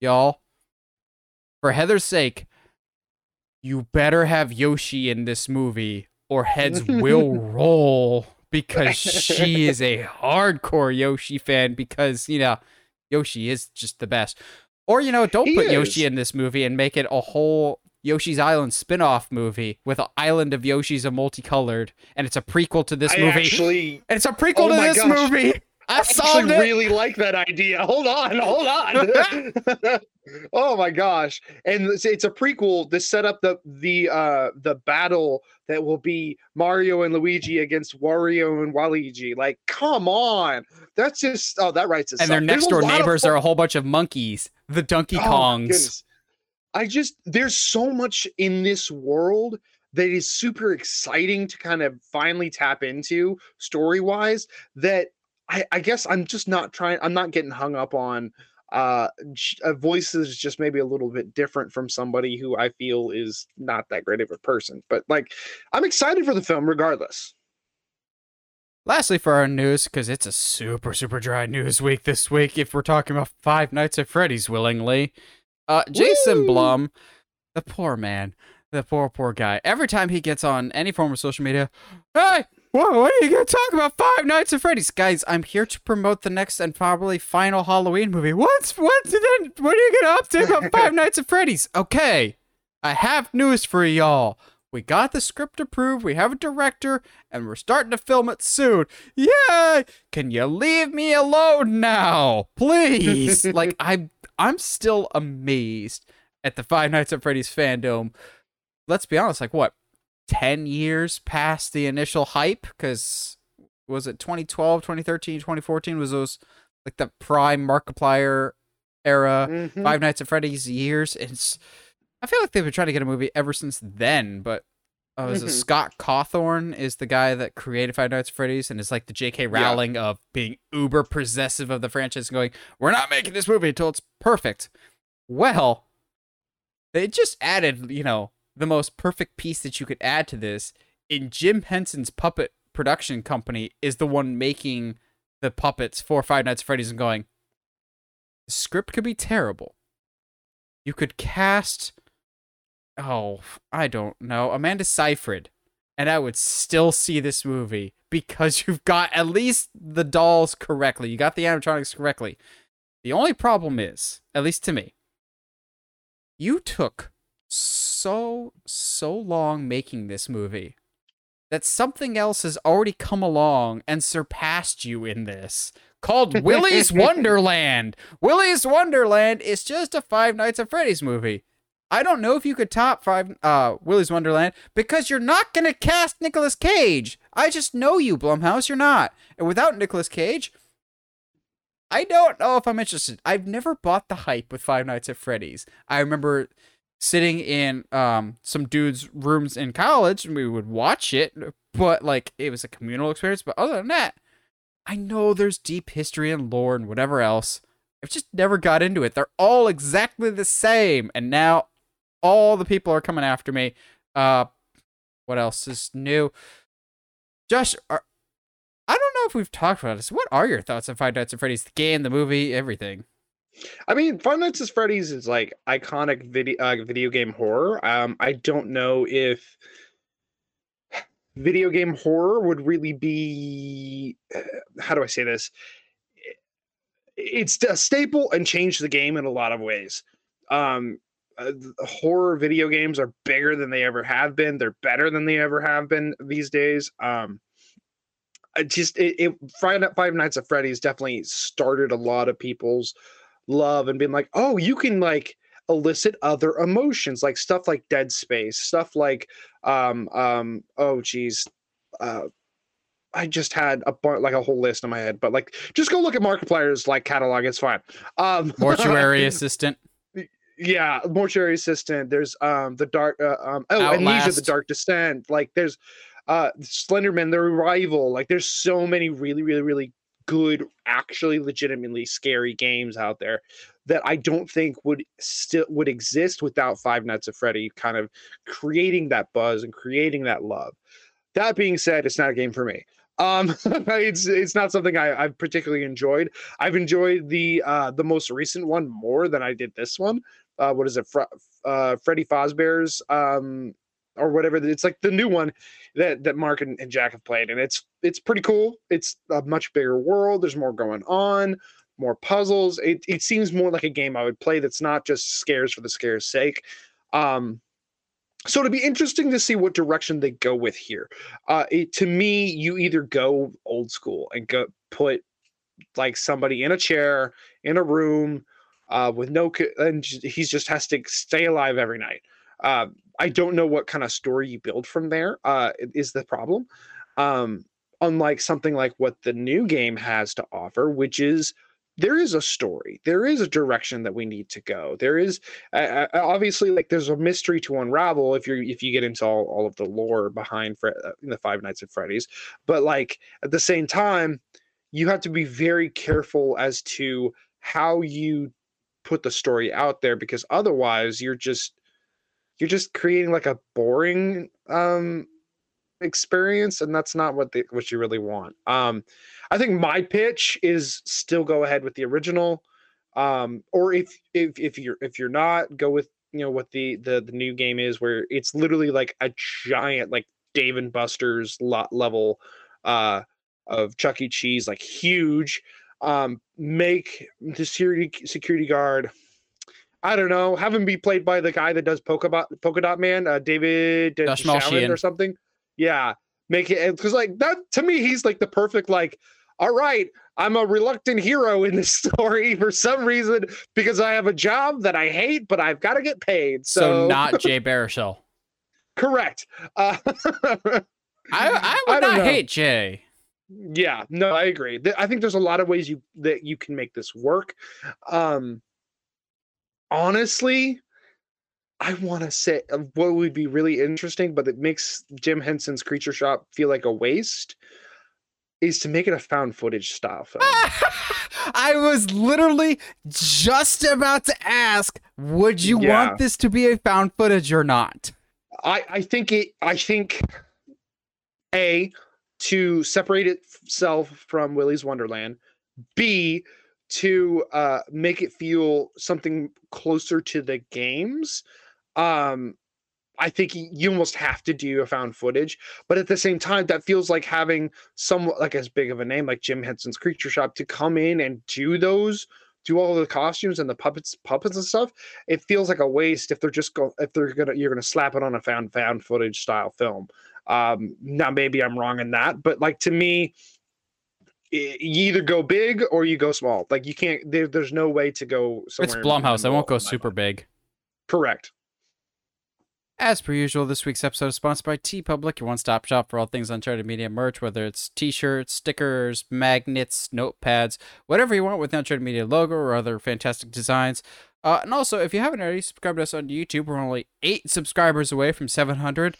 y'all, for Heather's sake, you better have Yoshi in this movie or heads will roll because she is a hardcore Yoshi fan because, you know, Yoshi is just the best. Or, you know, don't He put Yoshi in this movie and make it a whole Yoshi's Island spin-off movie with an island of Yoshi's a multicolored and it's a prequel to this I movie. actually, and it's a prequel Oh to this gosh. movie. I I solved actually it. really like that idea. Hold on, hold on. oh my gosh! And it's, it's a prequel to set up the the uh the battle that will be Mario and Luigi against Wario and Waluigi. Like, come on, that's just oh that writes itself. and their next door lot of neighbors are a whole bunch of monkeys, the Donkey Oh, Kongs. goodness. I just there's so much in this world that is super exciting to kind of finally tap into story wise that I, I guess I'm just not trying I'm not getting hung up on uh, uh voices just maybe a little bit different from somebody who I feel is not that great of a person but like I'm excited for the film regardless. Lastly, for our news, because it's a super, super dry news week this week, if we're talking about Five Nights at Freddy's willingly, uh, Jason Woo! Blum, the poor man, the poor, poor guy, every time he gets on any form of social media, hey, whoa, what are you going to talk about Five Nights at Freddy's? Guys, I'm here to promote the next and probably final Halloween movie. What's, what's, then, what are you going to update about Five Nights at Freddy's? Okay, I have news for y'all. We got the script approved, we have a director, and we're starting to film it soon. Yay! Can you leave me alone now? Please. like I'm I'm still amazed at the Five Nights at Freddy's fandom. Let's be honest, like what? 10 years past the initial hype cuz was it 2012, 2013, 2014 was those like the prime Markiplier era Mhm. Five Nights at Freddy's years. It's I feel like they've been trying to get a movie ever since then, but uh, Mhm. Scott Cawthon is the guy that created Five Nights at Freddy's and is like the J.K. Rowling of being uber possessive of the franchise, and going, "We're not making this movie until it's perfect." Well, they just added, you know, the most perfect piece that you could add to this. In Jim Henson's puppet production company is the one making the puppets for Five Nights at Freddy's and going, the script could be terrible. You could cast, oh, I don't know, Amanda Seyfried, and I would still see this movie because you've got at least the dolls correctly. You got the animatronics correctly. The only problem is, at least to me, you took so, so long making this movie that something else has already come along and surpassed you in this called Willy's Wonderland. Willy's Wonderland is just a Five Nights at Freddy's movie. I don't know if you could top five uh Willy's Wonderland because you're not gonna cast Nicolas Cage. I just know you, Blumhouse, you're not. And without Nicolas Cage, I don't know if I'm interested. I've never bought the hype with Five Nights at Freddy's. I remember sitting in um some dudes' rooms in college and we would watch it, but like it was a communal experience. But other than that, I know there's deep history and lore and whatever else. I've just never got into it. They're all exactly the same, and now all the people are coming after me. Uh, what else is new? Josh, are, I don't know if we've talked about this. What are your thoughts on Five Nights at Freddy's, the game, the movie, everything? I mean, Five Nights at Freddy's is like iconic video uh, video game horror. Um, I don't know if video game horror would really be uh, how do I say this? It's a staple and changed the game in a lot of ways. Um, uh, horror video games are bigger than they ever have been. They're better than they ever have been these days. Um, I just it, it Five Nights at Freddy's definitely started a lot of people's love and being like, oh, you can like elicit other emotions, like stuff like Dead Space, stuff like um um oh geez, uh I just had a bar, like a whole list in my head, but like just go look at Markiplier's like catalog, it's fine. Um Mortuary assistant. yeah, mortuary assistant. There's um the dark uh, um oh Amnesia, the Dark Descent. Like there's uh Slenderman, The Arrival. Like there's so many really really really good, actually legitimately scary games out there that I don't think would still would exist without Five Nights at Freddy kind of creating that buzz and creating that love. That being said, it's not a game for me. Um, it's it's not something I, I've particularly enjoyed. I've enjoyed the uh the most recent one more than I did this one. Uh, what is it? Fre- uh, Freddy Fazbear's um or whatever. It's like the new one that that Mark and, and Jack have played, and it's it's pretty cool. It's a much bigger world. There's more going on, more puzzles. It it seems more like a game I would play. That's not just scares for the scares sake. Um, so it'll be interesting to see what direction they go with here. Uh, it, to me, you either go old school and go put like somebody in a chair in a room uh, with no, and he's just has to stay alive every night. Uh, I don't know what kind of story you build from there. Uh, is the problem. Um, unlike something like what the new game has to offer, which is there is a story, there is a direction that we need to go. There is uh, obviously like there's a mystery to unravel if you're if you get into all, all of the lore behind Fre- uh, the Five Nights at Freddy's, but like at the same time, you have to be very careful as to how you put the story out there because otherwise you're just you're just creating like a boring um experience and that's not what they what you really want. Um i think my pitch is still go ahead with the original um or if if if you're if you're not go with you know what the the the new game is where it's literally like a giant like dave and buster's lot level uh of chuck e. Cheese like huge. Um make the security security guard I don't know. Have him be played by the guy that does Polka Dot, Polka Dot Man, uh, David or something. Yeah, make it because like that to me, he's like the perfect like. All right, I'm a reluctant hero in this story for some reason because I have a job that I hate, but I've got to get paid. So, So, not Jay Baruchel. correct. Uh, I I would I don't know. hate Jay. yeah no i agree i think there's a lot of ways you that you can make this work um honestly i want to say uh, what would be really interesting but it makes jim henson's creature shop feel like a waste is to make it a found footage style film I was literally just about to ask, would you Yeah. want this to be a found footage or not? I, I think it I think A to separate itself from Willy's Wonderland, B to uh make it feel something closer to the games. Um I think you almost have to do a found footage, but at the same time, that feels like having somewhat like as big of a name like Jim Henson's Creature Shop to come in and do those, do all the costumes and the puppets, puppets and stuff. It feels like a waste if they're just go if they're gonna you're gonna slap it on a found found footage style film. Um, now maybe I'm wrong in that, but like to me, i- you either go big or you go small. Like you can't. There, there's no way to go. It's Somewhere in Blumhouse. I won't go super mind. big. Correct. As per usual, this week's episode is sponsored by TeePublic, your one stop shop for all things Uncharted Media merch, whether it's t shirts, stickers, magnets, notepads, whatever you want with the Uncharted Media logo or other fantastic designs. Uh, and also, if you haven't already subscribed to us on YouTube, we're only eight subscribers away from 700.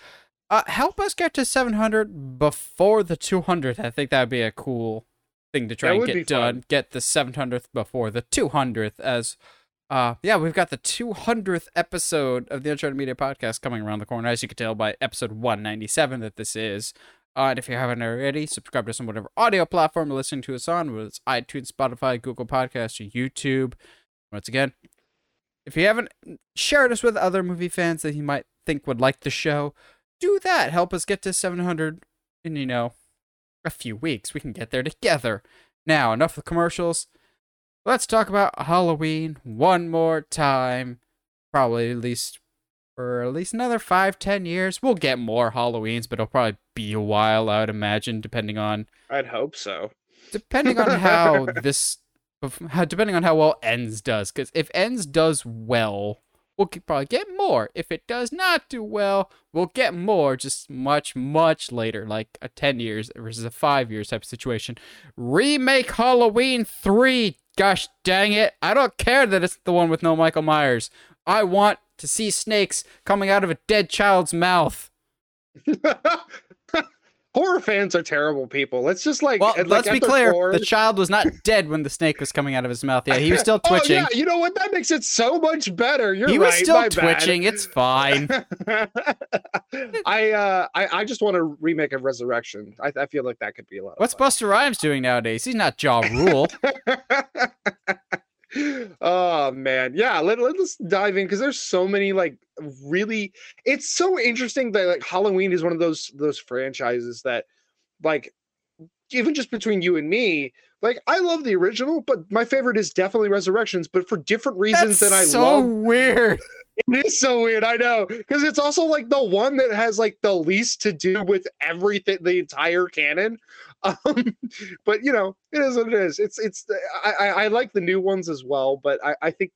Uh, help us get to 700 before the 200. I think that would be a cool thing to try That and get done. Get the 700th before the 200th as uh, yeah, we've got the 200th episode of the Uncharted Media Podcast coming around the corner, as you can tell by episode 197 that this is. Uh, and if you haven't already, subscribe to us on whatever audio platform you're listening to us on, whether it's iTunes, Spotify, Google Podcasts, or YouTube. Once again, if you haven't shared us with other movie fans that you might think would like the show, do that. Help us get to 700 and, you know, a few weeks. We can get there together. Now, enough of the commercials. Let's talk about Halloween one more time. Probably at least for at least another five, ten years. We'll get more Halloweens, but it'll probably be a while, I would imagine, depending on I'd hope so. depending on how this depending on how well ends does because if ends does well we'll probably get more. If it does not do well we'll get more just much much later like a 10 years versus a 5 years type situation. Remake halloween 3 gosh dang it. I don't care that it's the one with no michael myers. I want to see snakes coming out of a dead child's mouth. horror fans are terrible people. Let's just like Well, like, let's be clear. The child was not dead when the snake was coming out of his mouth. Yeah, he was still twitching. Oh, twitching. yeah, you know what? That makes it so much better. You're he right. was still my bad. twitching. It's fine. I uh I, I just want a remake of Resurrection. I, I feel like that could be a lot. of What's. Busta Rhymes doing nowadays? He's not Ja Rule. oh man yeah let, let's dive in because there's so many like really it's so interesting that like halloween is one of those those franchises that like even just between you and me like i love the original but my favorite is definitely resurrections but for different reasons That's than i so love weird. it is so weird, I know, because it's also like the one that has like the least to do with everything, the entire canon. Um, but you know, it is what it is. It's it's. I I, I like the new ones as well, but I I think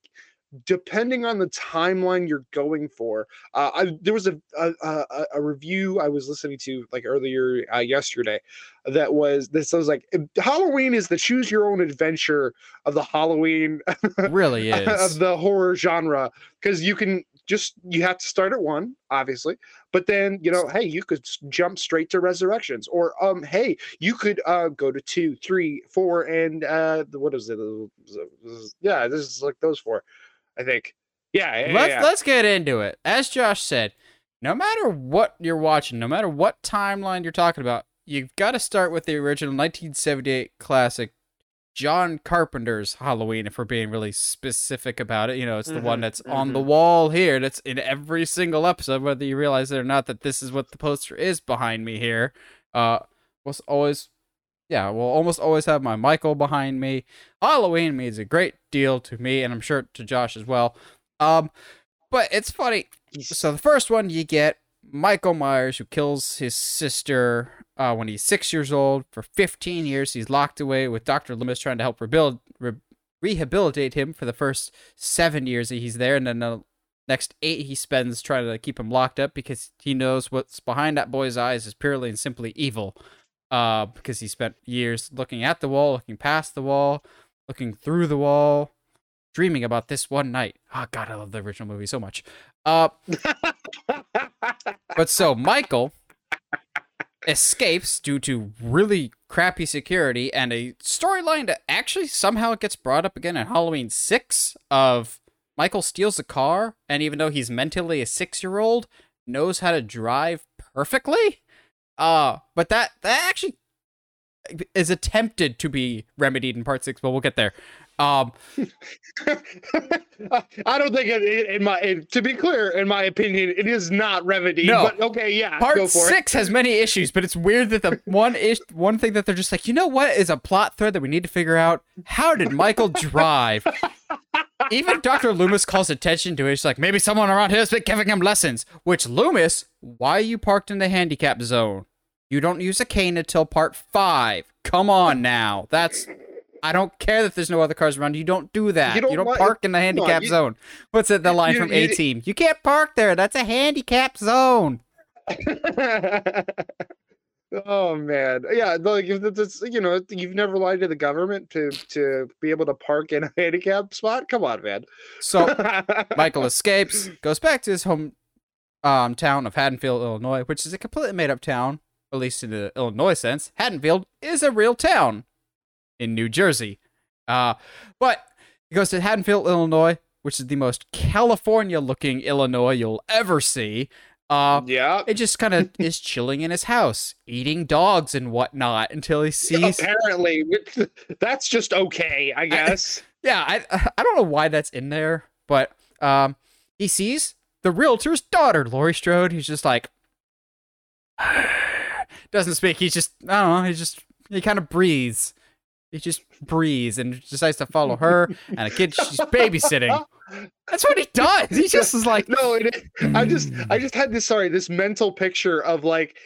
depending on the timeline you're going for, uh, I, there was a, a a review I was listening to like earlier uh, yesterday that was this was like Halloween is the choose your own adventure of the Halloween really is. of the horror genre because you can just you have to start at one obviously but then you know hey you could jump straight to resurrections or um hey you could uh go to two three four and uh the- what is it yeah this is like those four i think yeah, yeah, let's yeah. let's get into it. As Josh said, no matter what you're watching, no matter what timeline you're talking about, you've got to start with the original 1978 classic John Carpenter's Halloween if we're being really specific about it. You know, it's the one Mhm, that's on the mhm. wall here. That's in every single episode whether you realize it or not that this is what the poster is behind me here. Uh was always yeah, we'll almost always have my Michael behind me. Halloween means a great deal to me, and I'm sure to Josh as well. Um, but it's funny. So the first one you get Michael Myers, who kills his sister uh, when he's six years old. For 15 years, he's locked away with Doctor Loomis trying to help rebuild, re- rehabilitate him for the first seven years that he's there, and then the next eight he spends trying to keep him locked up because he knows what's behind that boy's eyes is purely and simply evil. Uh, because he spent years looking at the wall, looking past the wall, looking through the wall, dreaming about this one night. Oh God, I love the original movie so much. Uh, but so Michael escapes due to really crappy security and a storyline that actually somehow gets brought up again in Halloween 6 of Michael steals a car and even though he's mentally a 6-year-old knows how to drive perfectly. Uh but that that actually is attempted to be remedied in part 6, but we'll get there. Um I don't think it, it- in my it, to be clear, in my opinion, it is not remedy. No. but okay, yeah, Part go for six has many issues, but it's weird that the one ish, one thing that they're just like, you know what is a plot thread that we need to figure out? How did Michael drive? Even Dr. Loomis calls attention to it. She's like, maybe someone around here has been giving him lessons. Which Loomis, why are you parked in the handicap zone? You don't use a cane until part five. Come on now. That's I don't care that there's no other cars around. You don't do that. You You don't, don't want- park in the handicap you- zone. What's it? The line you- from A Team. You can't park there. That's a handicap zone. oh man, yeah, like it's you know you've never lied to the government to to be able to park in a handicap spot. Come on, man. So Michael escapes, goes back to his home um, town of Haddonfield, Illinois, which is a completely made up town, at least in the Illinois sense. Haddonfield is a real town in New Jersey. Uh, but he goes to Haddonfield, Illinois, which is the most California looking Illinois you'll ever see. Uh, yeah. it just kind of is chilling in his house, eating dogs and whatnot until he sees. Apparently, that's just okay, I guess. Yeah, I I don't know why that's in there, but um, he sees the realtor's daughter, Laurie Strode. He's just like, doesn't speak. He's just I don't know. He just he kind of breathes. He just breathes and decides to follow her and a kid she's babysitting. That's what he does. He just is like, no, it, I just I just had this sorry this mental picture of like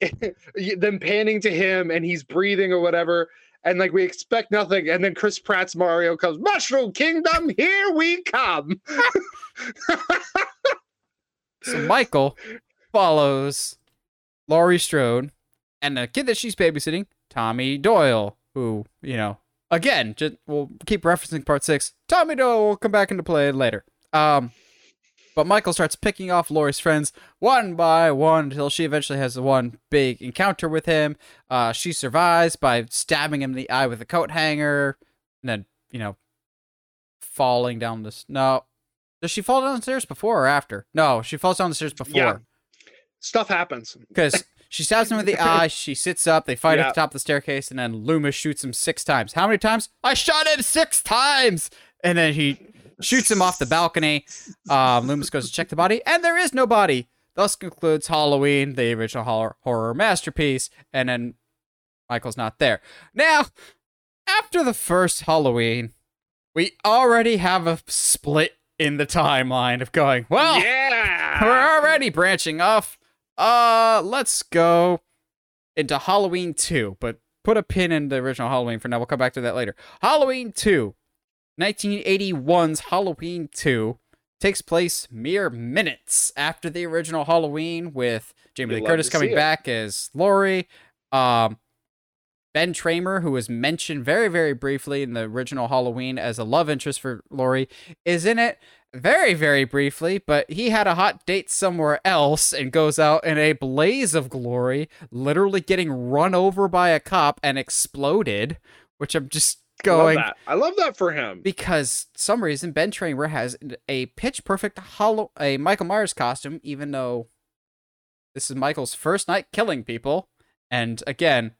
them panning to him and he's breathing or whatever. And like we expect nothing, and then Chris Pratt's Mario comes, Mushroom Kingdom, here we come. So Michael follows Laurie Strode and the kid that she's babysitting, Tommy Doyle, who, you know, again, just we'll keep referencing part six. Tommy Doyle will come back into play later. Um But Michael starts picking off Laurie's friends one by one until she eventually has the one big encounter with him. Uh, she survives by stabbing him in the eye with a coat hanger, and then you know, falling down this. No, does she fall down the stairs before or after? No, she falls down the stairs before. Yeah. Stuff happens. Because she stabs him with the eye. She sits up. They fight at the top of the staircase, and then Loomis shoots him six times. How many times? I shot him six times. And then he shoots him off the balcony. Um, Loomis goes to check the body, and there is no body. Thus concludes Halloween, the original horror, horror masterpiece. And then Michael's not there. Now, after the first Halloween, we already have a split in the timeline of going, well, yeah. we're already branching off. Uh, let's go into Halloween 2, but put a pin in the original Halloween for now. We'll come back to that later. Halloween 2, 1981's Halloween 2 takes place mere minutes after the original Halloween with Jamie You'd Lee Curtis coming back as Laurie. Um, Ben Tramer, who was mentioned very, very briefly in the original Halloween as a love interest for Laurie, is in it very, very briefly, but he had a hot date somewhere else and goes out in a blaze of glory, literally getting run over by a cop and exploded, which I'm just I love going that. I love that for him. because some reason Ben Tramer has a pitch perfect hollow a Michael Myers costume, even though this is Michael's first night killing people. And again,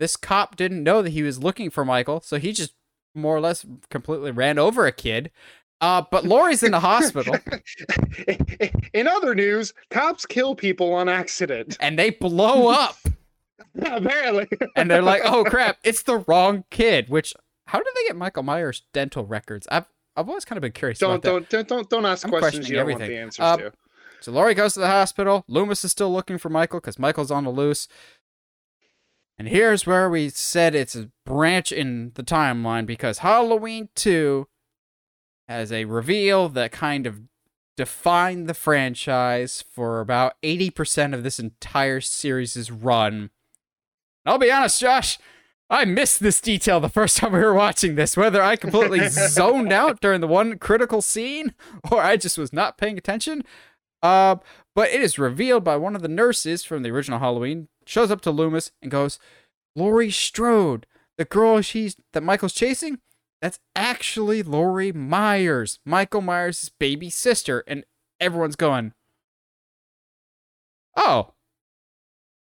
this cop didn't know that he was looking for Michael, so he just more or less completely ran over a kid. Uh, but Laurie's in the hospital, In other news, cops kill people on accident. and they blow up, Apparently. and they're like, "Oh crap, it's the wrong kid." Which, how did they get Michael Myers' dental records? I've I've always kind of been curious don't about that. don't don't don't don't ask I'm questions you don't everything. want the answers Uh, to. So Laurie goes to the hospital. Loomis is still looking for Michael because Michael's on the loose. And here's where we said it's a branch in the timeline because Halloween 2 has a reveal that kind of defined the franchise for about 80% of this entire series' run. I'll be honest, Josh, I missed this detail the first time we were watching this, whether I completely zoned out during the one critical scene or I just was not paying attention. Uh, but it is revealed by one of the nurses from the original Halloween, shows up to Loomis and goes, Laurie Strode, the girl she's that Michael's chasing, that's actually Laurie Myers, Michael Myers' baby sister. And everyone's going, Oh,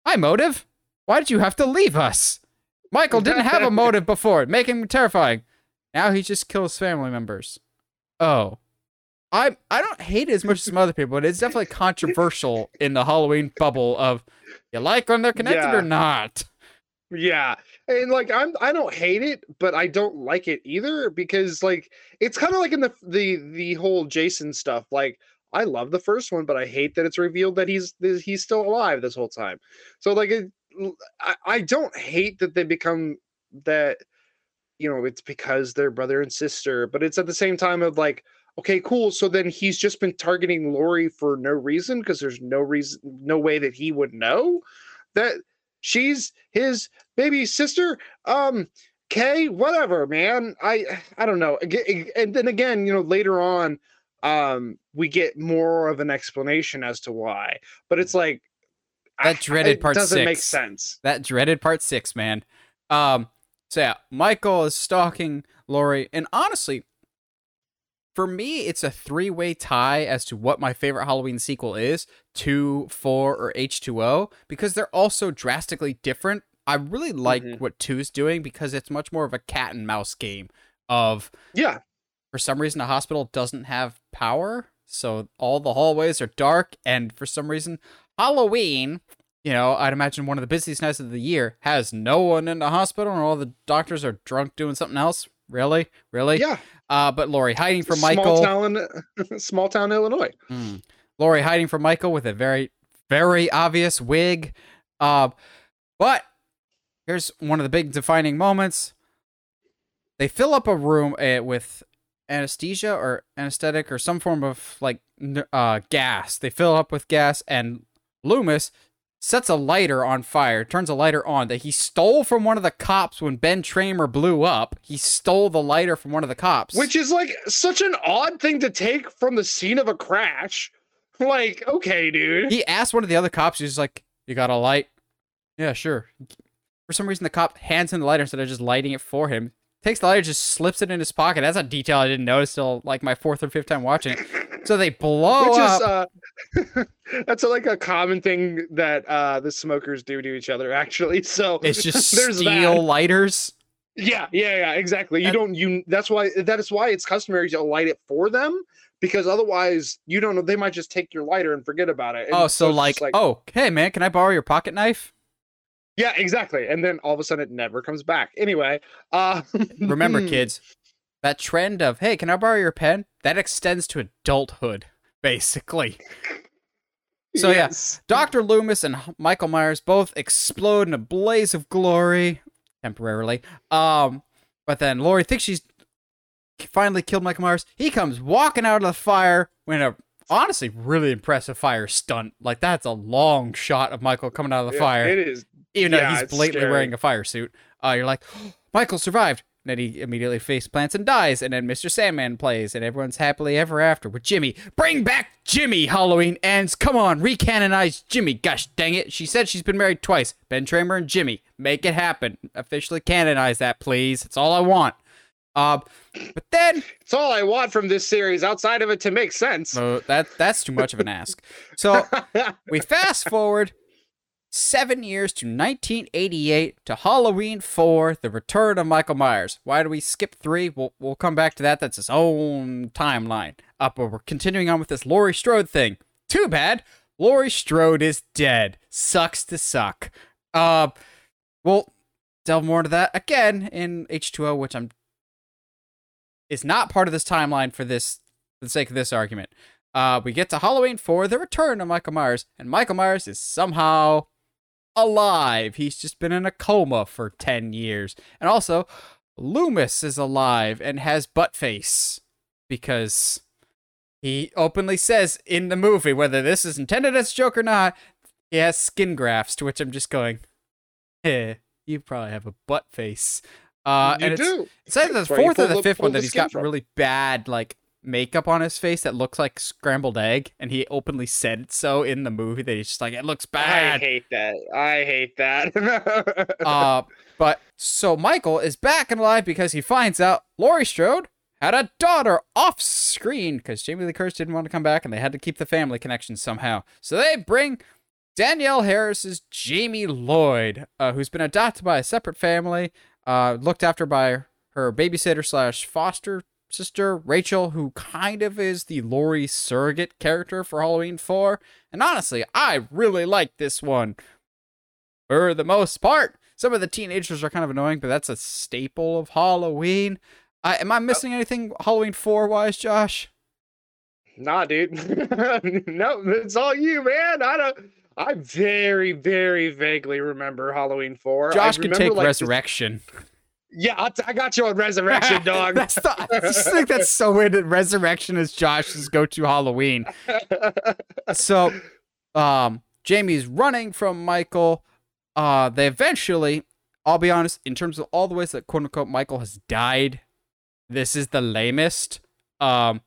hi, motive. Why did you have to leave us? Michael didn't have a motive before, making him terrifying. Now he just kills family members. Oh. I I don't hate it as much as some other people, but it's definitely controversial in the Halloween bubble of you like when they're connected Yeah. or not. Yeah. And like I'm I don't hate it, but I don't like it either because like it's kind of like in the the the whole Jason stuff. Like I love the first one, but I hate that it's revealed that he's he's still alive this whole time. So like it, I I don't hate that they become that you know, it's because they're brother and sister, but it's at the same time of like okay, cool. So then he's just been targeting Laurie for no reason because there's no reason, no way that he would know that she's his baby sister. Um, Kay, whatever, man. I I don't know. And then again, you know, later on, um, we get more of an explanation as to why. But it's like That I- dreaded part doesn't make sense. That dreaded part six, man. Um, so yeah, Michael is stalking Laurie, and honestly, for me, it's a three-way tie as to what my favorite Halloween sequel is: two, four, or H two O, because they're all so drastically different. I really like Mhm. what doing because it's much more of a cat and mouse game. Of Yeah, for some reason, the hospital doesn't have power, so all the hallways are dark, and for some reason, Halloween, you know, I'd imagine one of the busiest nights of the year, has no one in the hospital, and all the doctors are drunk doing something else. Really, really. yeah. Uh, but Laurie hiding from small Michael. town, small town Illinois. Mm. Laurie hiding from Michael with a very, very obvious wig. Uh, but here's one of the big defining moments. They fill up a room uh, with anesthesia or anesthetic or some form of like uh, gas. They fill up with gas, and Loomis sets a lighter on fire, turns a lighter on that he stole from one of the cops when Ben Tramer blew up. He stole the lighter from one of the cops. Which is like such an odd thing to take from the scene of a crash. Like, okay, dude. he asked one of the other cops, he's like, You got a light? Yeah, sure. For some reason, the cop hands him the lighter instead of just lighting it for him. Takes the lighter, just slips it in his pocket. That's a detail I didn't notice till like my fourth or fifth time watching it. So they blow Which up. is uh that's like a common thing that uh the smokers do to each other actually. So it's just there's steel that. lighters. Yeah, yeah, yeah, exactly. You And- don't you that's why that is why it's customary to light it for them because otherwise you don't know they might just take your lighter and forget about it. And Oh, so it's like, just oh, hey man, can I borrow your pocket knife? Yeah, exactly. And then all of a sudden it never comes back. Anyway, uh Remember, kids, that trend of hey, can I borrow your pen? That extends to adulthood, basically. So, yeah, Yes. Dr. Loomis and Michael Myers both explode in a blaze of glory temporarily. Um, but then Laurie thinks she's finally killed Michael Myers. He comes walking out of the fire when a honestly really impressive fire stunt. Like that's a long shot of Michael coming out of the Yeah, fire, It is even though he's blatantly scary. wearing a fire suit. Uh, you're like, Michael survived. And then he immediately face plants and dies, and then Mr. Sandman plays, and everyone's happily ever after with Jimmy. Bring back Jimmy! Halloween ends. Come on, recanonize Jimmy. Gosh dang it. She said she's been married twice. Ben Tramer and Jimmy. Make it happen. Officially canonize that, please. That's all I want. Uh, but then It's all I want from this series outside of it to make sense. so that that's too much of an ask. So we fast forward seven years to 1988 to Halloween 4, The Return of Michael Myers. Why do we skip three? We'll, we'll come back to that. That's its own timeline. Up, but we're continuing on with this Laurie Strode thing. Too bad. Laurie Strode is dead. Sucks to suck. Uh, we'll delve more into that again in H2O, which I'm is not part of this timeline for this for the sake of this argument. Uh, we get to Halloween 4, the return of Michael Myers, and Michael Myers is somehow alive. He's just been in a coma for 10 years. And also, Loomis is alive and has butt face because he openly says in the movie, whether this is intended as a joke or not, he has skin grafts, to which I'm just going, eh, you probably have a butt face. Uh, you and it's, do. it's either the That's where you fourth or the fifth one that he's got from. really bad like makeup on his face that looks like scrambled egg, and he openly said so in the movie that he's just like it looks bad. I hate that. I hate that. uh, but so Michael is back and alive because he finds out Laurie Strode had a daughter off screen because Jamie Lee Curtis didn't want to come back, and they had to keep the family connection somehow. So they bring Danielle Harris's Jamie Lloyd, uh, who's been adopted by a separate family, uh, looked after by her babysitter slash foster sister Rachel, who kind of is the Laurie surrogate character for Halloween 4. And honestly, I really like this one for the most part. Some of the teenagers are kind of annoying, but that's a staple of Halloween. I, am I missing anything Halloween 4 wise, Josh? nah, dude. no, it's all you, man. I don't. I very, very vaguely remember Halloween four. I Josh can take like, this- Resurrection. Yeah, I'll t- I got you on Resurrection, dog. that's the, I just think that's so weird that Resurrection is Josh's go to Halloween. So, um, Jamie's running from Michael. Uh, they eventually, I'll be honest, in terms of all the ways that quote unquote Michael has died, this is the lamest. Um,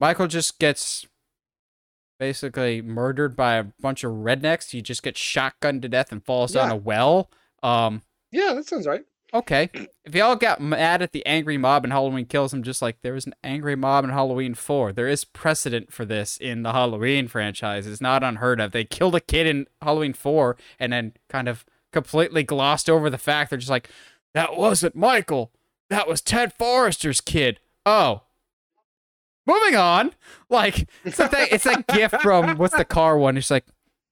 Michael just gets basically murdered by a bunch of rednecks. He just gets shotgunned to death and falls down Yeah. a well. Um, yeah, that sounds right. Okay. If y'all got mad at the angry mob and Halloween kills him, just like there was an angry mob in Halloween 4, there is precedent for this in the Halloween franchise. It's not unheard of. They killed a kid in Halloween 4 and then kind of completely glossed over the fact they're just like, that wasn't Michael. That was Ted Forrester's kid. Oh. Moving on. Like, it's that, it's that gif from what's the car one? It's like,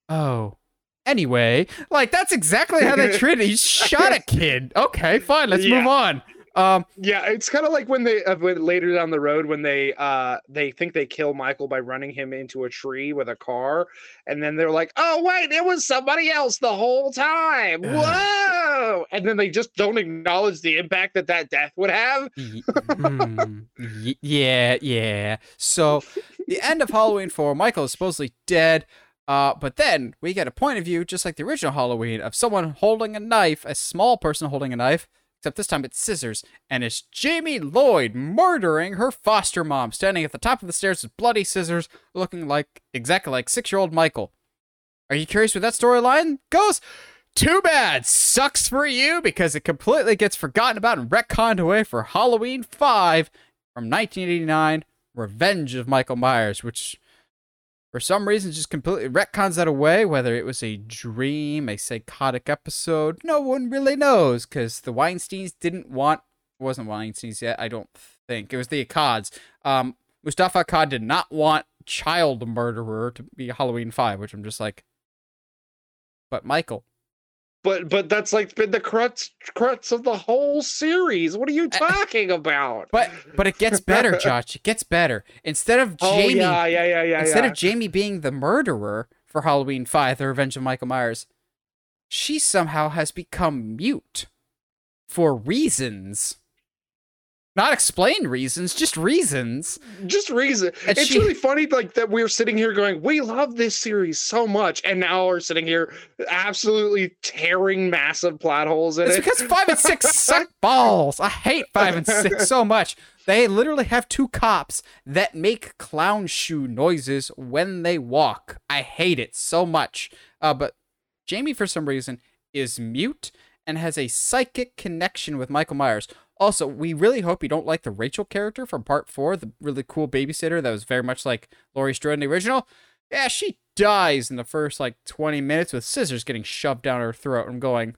oh. Anyway, like that's exactly how they treated. it. He shot a kid. Okay, fine. Let's Yeah. move on. Um, Yeah, it's kind of like when they uh, when later down the road when they uh they think they kill Michael by running him into a tree with a car, and then they're like, "Oh wait, it was somebody else the whole time." Whoa! And then they just don't acknowledge the impact that that death would have. mm, y- yeah, yeah. So, the end of Halloween 4, Michael is supposedly dead. Uh, but then we get a point of view, just like the original Halloween, of someone holding a knife, a small person holding a knife, except this time it's scissors, and it's Jamie Lloyd murdering her foster mom, standing at the top of the stairs with bloody scissors, looking like exactly like six year old Michael. Are you curious where that storyline goes? Too bad. Sucks for you because it completely gets forgotten about and retconned away for Halloween 5 from 1989, Revenge of Michael Myers, which for some reason just completely retcons that away, whether it was a dream, a psychotic episode, no one really knows because the Weinsteins didn't want, wasn't Weinsteins yet, I don't think. It was the Akkads. Um, Mustafa Akkad did not want child murderer to be Halloween 5, which I'm just like, but Michael. But but that's like been the crux crux of the whole series. What are you talking about? But but it gets better, Josh. It gets better. Instead of oh Jamie, yeah yeah yeah yeah. instead yeah. of Jamie being the murderer for Halloween Five: The Revenge of Michael Myers, she somehow has become mute for reasons. Not explained reasons, just reasons. just reason. And it's she- really funny, like that we're sitting here going, "We love this series so much," and now we're sitting here absolutely tearing massive plot holes in It's it. because five and six suck balls. I hate five and six so much. They literally have two cops that make clown shoe noises when they walk. I hate it so much. Uh, but Jamie, for some reason, is mute and has a psychic connection with Michael Myers. Also, we really hope you don't like the Rachel character from part four, the really cool babysitter that was very much like Laurie Strode in the original. Yeah, she dies in the first like 20 minutes with scissors getting shoved down her throat. I'm going,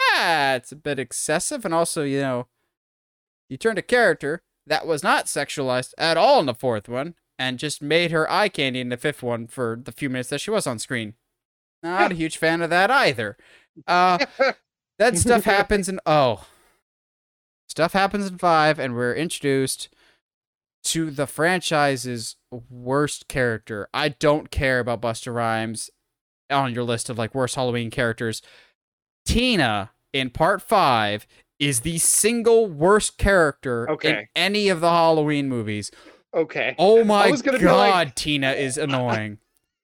ah, it's a bit excessive. And also, you know, you turned a character that was not sexualized at all in the fourth one and just made her eye candy in the fifth one for the few minutes that she was on screen. Not a huge fan of that either. Uh, that stuff happens in oh, stuff happens in five, and we're introduced to the franchise's worst character. I don't care about Busta Rhymes on your list of like worst Halloween characters. Tina in part five is the single worst character in Okay. any of the Halloween movies. okay. Oh my god, like- Tina is annoying.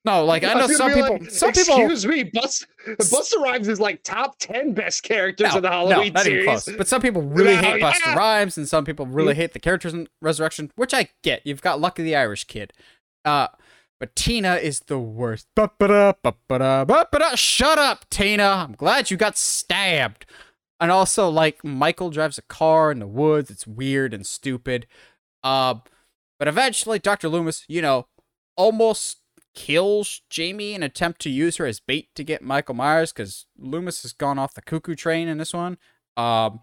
No, like I know some people. like, some people. Excuse me, Bus- Busta Rhymes is like top ten best characters No, of the no, Halloween not even series. close. But some people really No, hate Busta yeah. Rhymes, and some people really hate the characters in Resurrection, which I get. You've got Lucky the Irish Kid. Uh, but Tina is the worst. Ba-ba-da, ba-ba-da, ba-ba-da. Shut up, Tina. I'm glad you got stabbed. And also, like, Michael drives a car in the woods. It's weird and stupid. Uh, but eventually, Dr. Loomis, you know, almost kills Jamie in attempt to use her as bait to get Michael Myers because Loomis has gone off the cuckoo train in this one. Um,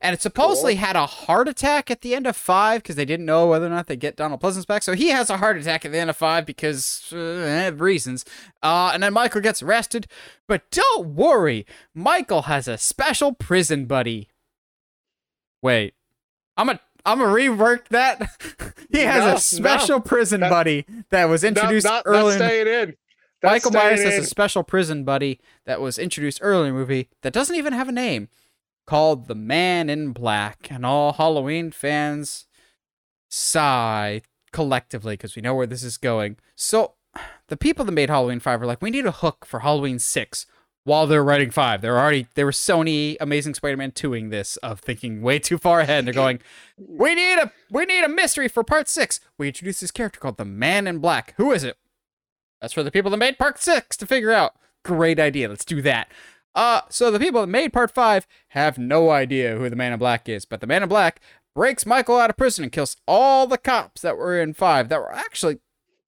and it supposedly had a heart attack at the end of five because they didn't know whether or not they get Donald Pleasence back. So he has a heart attack at the end of five because uh, eh, reasons. Uh, and then Michael gets arrested. But don't worry, Michael has a special prison buddy. Wait, I'm a I'm gonna rework that. he has No, a special prison That- buddy that was introduced not, early. in not in. That's Michael Myers has a special prison buddy that was introduced early in the movie that doesn't even have a name called the Man in Black. And all Halloween fans sigh collectively because we know where this is going. So the people that made Halloween 5 were like, we need a hook for Halloween 6 while they're writing 5. They're already, they were Sony Amazing Spider-Man 2ing this of thinking way too far ahead. They're going, we need a, we need a mystery for part 6. We introduced this character called the Man in Black. Who is it? That's for the people that made part six to figure out. Great idea. Let's do that. Uh, so the people that made part five have no idea who the Man in Black is, but the Man in Black breaks Michael out of prison and kills all the cops that were in five that were actually,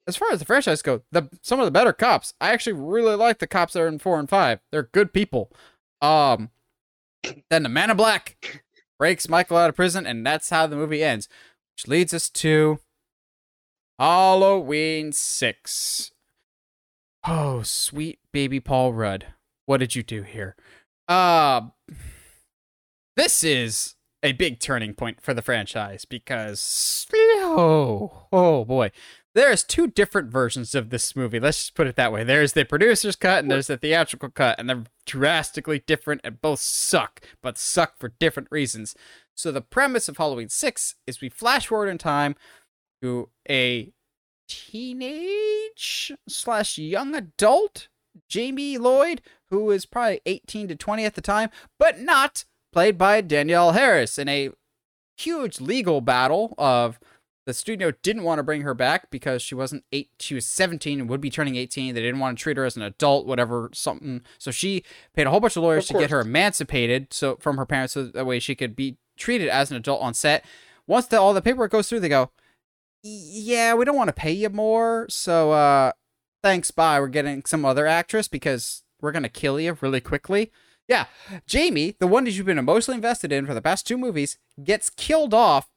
as far as the franchise go, the some of the better cops. I actually really like the cops that are in four and five. They're good people. Um, then the Man in Black breaks Michael out of prison, and that's how the movie ends, which leads us to Halloween six. Oh, sweet baby Paul Rudd. What did you do here? Uh this is a big turning point for the franchise because oh, oh boy. There's two different versions of this movie. Let's just put it that way. There's the producer's cut and there's the theatrical cut, and they're drastically different and both suck, but suck for different reasons. So the premise of Halloween 6 is we flash forward in time to a teenage slash young adult Jamie Lloyd, who is probably 18 to 20 at the time, but not played by Danielle Harris in a huge legal battle of the studio didn't want to bring her back because she wasn't eight she was 17 and would be turning 18 they didn't want to treat her as an adult whatever something. So she paid a whole bunch of lawyers Of to get her emancipated so from her parents so that way she could be treated as an adult on set. Once the, all the paperwork goes through they go yeah we don't want to pay you more so uh thanks bye we're getting some other actress because we're gonna kill you really quickly. Yeah jamie the one that you've been emotionally invested in for the past two movies gets killed off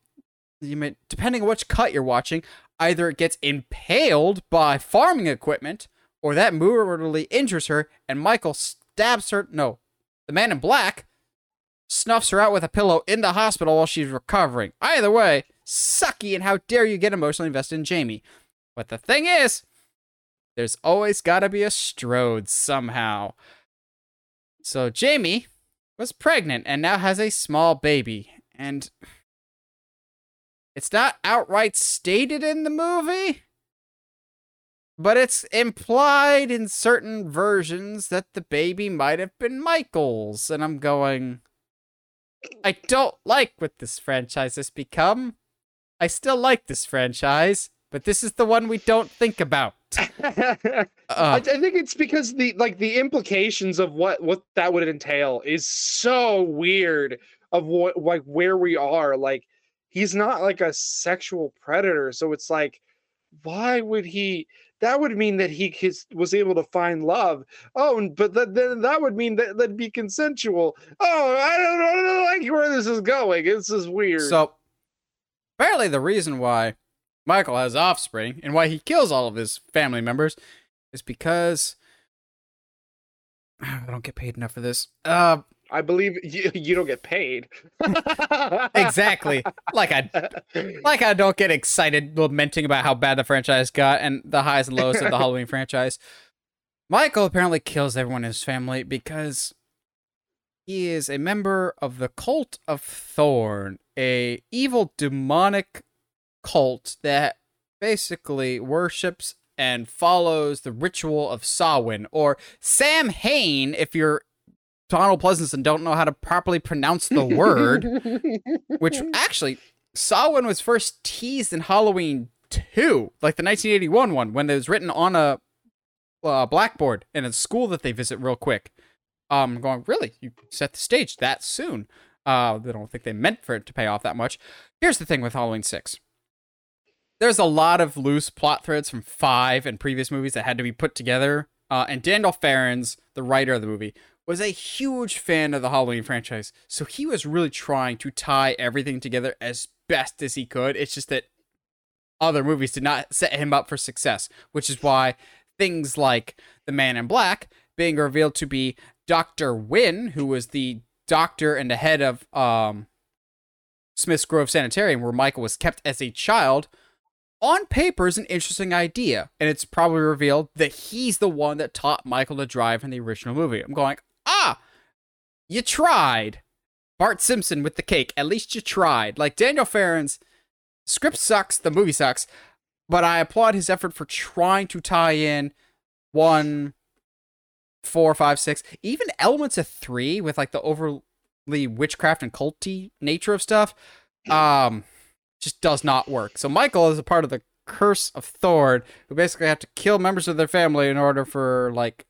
you may, depending on which cut you're watching, either it gets impaled by farming equipment, or that mortally injures her, and Michael stabs her. No, the man in black snuffs her out with a pillow in the hospital while she's recovering. Either way, sucky, and how dare you get emotionally invested in Jamie? But the thing is, there's always gotta be a Strode somehow. So Jamie was pregnant and now has a small baby, and it's not outright stated in the movie, but it's implied in certain versions that the baby might have been Michael's. And I'm going, I don't like what this franchise has become. I still like this franchise, but this is the one we don't think about. I, Uh, I think it's because the like the implications of what what that would entail is so weird of what like where we are like he's not like a sexual predator so it's like why would he that would mean that he was able to find love. Oh but that, then that would mean that that'd be consensual. Oh i don't, I don't like where this is going. This is weird. So, apparently, the reason why Michael has offspring and why he kills all of his family members is because I don't get paid enough for this. Uh, i believe you, you don't get paid exactly. like I, like I don't get excited lamenting about how bad the franchise got and the highs and lows of the Halloween franchise. Michael apparently kills everyone in his family because he is a member of the cult of Thorn, a evil demonic cult that basically worships and follows the ritual of Samhain or Sam Hain if you're Donald Pleasence and don't know how to properly pronounce the word which actually Samhain was first teased in Halloween 2, like the 1981 one, when it was written on a uh, blackboard in a school that they visit real quick. Um, going really, you set the stage that soon? Uh, I don't think they meant for it to pay off that much. Here's the thing with Halloween 6. There's a lot of loose plot threads from five and previous movies that had to be put together. Uh, and Daniel Farrands, the writer of the movie, was a huge fan of the Halloween franchise. So he was really trying to tie everything together as best as he could. It's just that other movies did not set him up for success, which is why things like The Man in Black being revealed to be Dr. Wynn, who was the doctor and the head of um, Smith's Grove Sanitarium, where Michael was kept as a child, on paper is an interesting idea. And it's probably revealed that he's the one that taught Michael to drive in the original movie. I'm going, ah, you tried. Bart Simpson with the cake. At least you tried. Like Daniel Farrands, script sucks, the movie sucks, but I applaud his effort for trying to tie in one, four, five, six, even elements of three with like the overly witchcraft and culty nature of stuff. Um, just does not work. So Michael is a part of the curse of Thorn, who basically have to kill members of their family in order for like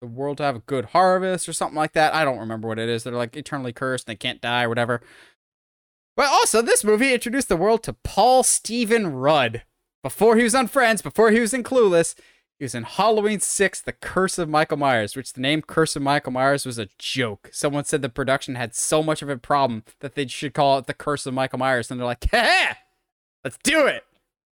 the world to have a good harvest or something like that. I don't remember what it is. They're like eternally cursed and they can't die or whatever. But also, this movie introduced the world to Paul Stephen Rudd. Before he was on Friends, before he was in Clueless, he was in Halloween 6, The Curse of Michael Myers, which the name Curse of Michael Myers was a joke. Someone said the production had so much of a problem that they should call it The Curse of Michael Myers. And they're like, hey, let's do it.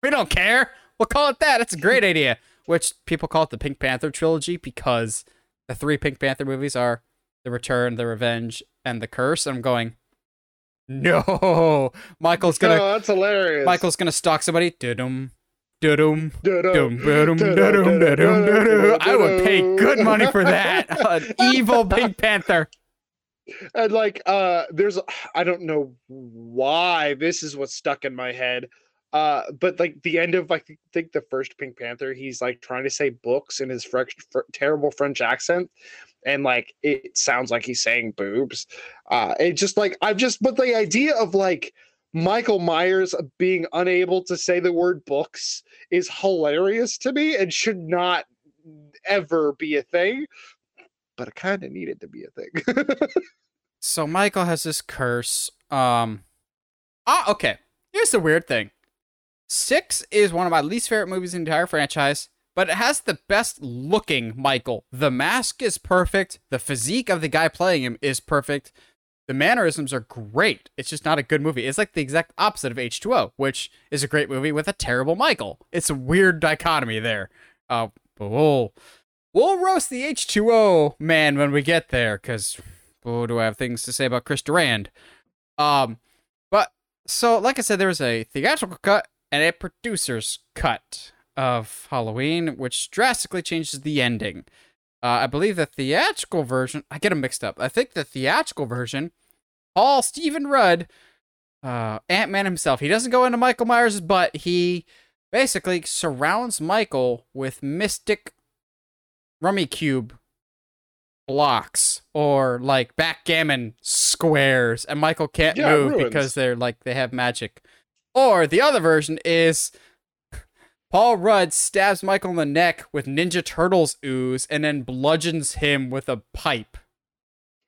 We don't care. We'll call it that. That's a great idea. Which people call it the Pink Panther trilogy because the three Pink Panther movies are The Return, The Revenge, and The Curse. And I'm going, no. Michael's gonna oh, that's hilarious Michael's gonna stalk somebody. Dum dum Da-dum, dum dum dum dum dum I would pay good money for that. An evil Pink Panther. and like uh there's i don't know why this is what's stuck in my head Uh, but like the end of I think the first Pink Panther, he's like trying to say books in his French, fr- terrible French accent, and like it sounds like he's saying boobs. Uh, it just like I've just but the idea of like Michael Myers being unable to say the word books is hilarious to me and should not ever be a thing. But it kind of needed to be a thing. so Michael has this curse. Um, ah, okay. Here's the weird thing. Six is one of my least favorite movies in the entire franchise, but it has the best looking Michael. The mask is perfect. The physique of the guy playing him is perfect. The mannerisms are great. It's just not a good movie. It's like the exact opposite of H2O, which is a great movie with a terrible Michael. It's a weird dichotomy there. Uh, we'll, we'll roast the H2O man when we get there, because, oh, do I have things to say about Chris Durand? Um, but, so, like I said, there was a theatrical cut and a producer's cut of Halloween, which drastically changes the ending. Uh, I believe the theatrical version, I get them mixed up. I think the theatrical version, Paul Stephen Rudd, uh, Ant Man himself, he doesn't go into Michael Myers' butt. He basically surrounds Michael with mystic Rummikub blocks or like backgammon squares, and Michael can't Yeah, move ruins. because they're like they have magic. Or the other version is Paul Rudd stabs Michael in the neck with Ninja Turtles ooze and then bludgeons him with a pipe.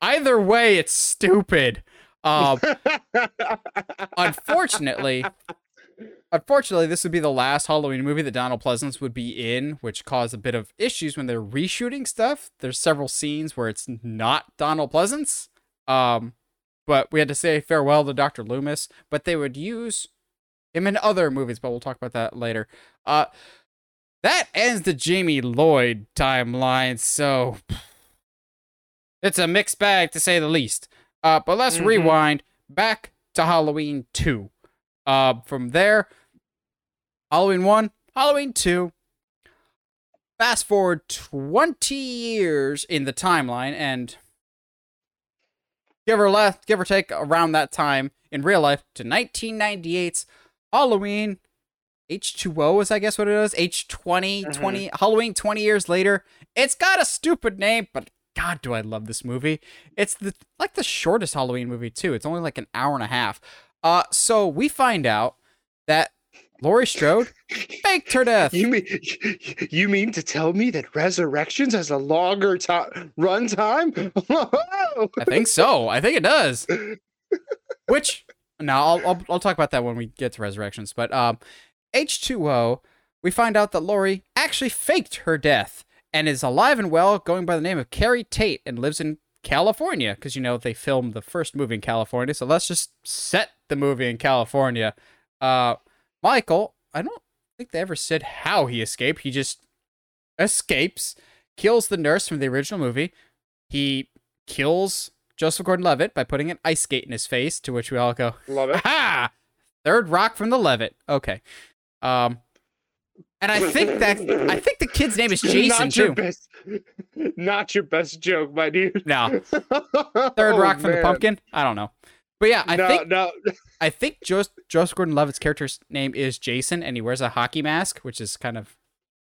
Either way, it's stupid. Um, unfortunately, unfortunately, this would be the last Halloween movie that Donald Pleasence would be in, which caused a bit of issues when they're reshooting stuff. There's several scenes where it's not Donald Pleasence. Um, but we had to say farewell to Dr. Loomis, but they would use him in other movies, but we'll talk about that later. Uh, that ends the Jamie Lloyd timeline, so it's a mixed bag to say the least. Uh, but let's Mhm. rewind back to Halloween 2. Uh, from there, Halloween 1, Halloween 2. Fast forward 20 years in the timeline, and give or left, give or take around that time in real life to 1998's Halloween H2O is I guess what it is. H20 Mhm. 20 Halloween 20 years later. It's got a stupid name, but god do I love this movie. It's the like the shortest Halloween movie too. It's only like an hour and a half. Uh so we find out that Laurie Strode faked her death. You mean you mean to tell me that Resurrections has a longer time run time? I think so. I think it does. Which now I'll, I'll I'll talk about that when we get to resurrections. But um, H2O, we find out that Laurie actually faked her death and is alive and well, going by the name of Keri Tate, and lives in California because you know they filmed the first movie in California. So let's just set the movie in California. Uh, Michael, I don't think they ever said how he escaped. He just escapes, kills the nurse from the original movie. He kills Joseph Gordon-Levitt by putting an ice skate in his face, to which we all go, Love it. "Aha! Third rock from the Levitt." Okay. Um, and I think that I think the kid's name is Jason not your too. best, not your best joke, my dude. No, third Third rock from the pumpkin. I don't know, but yeah, I no, think no. I think Jos- Joseph Gordon-Levitt's character's name is Jason, and he wears a hockey mask, which is kind of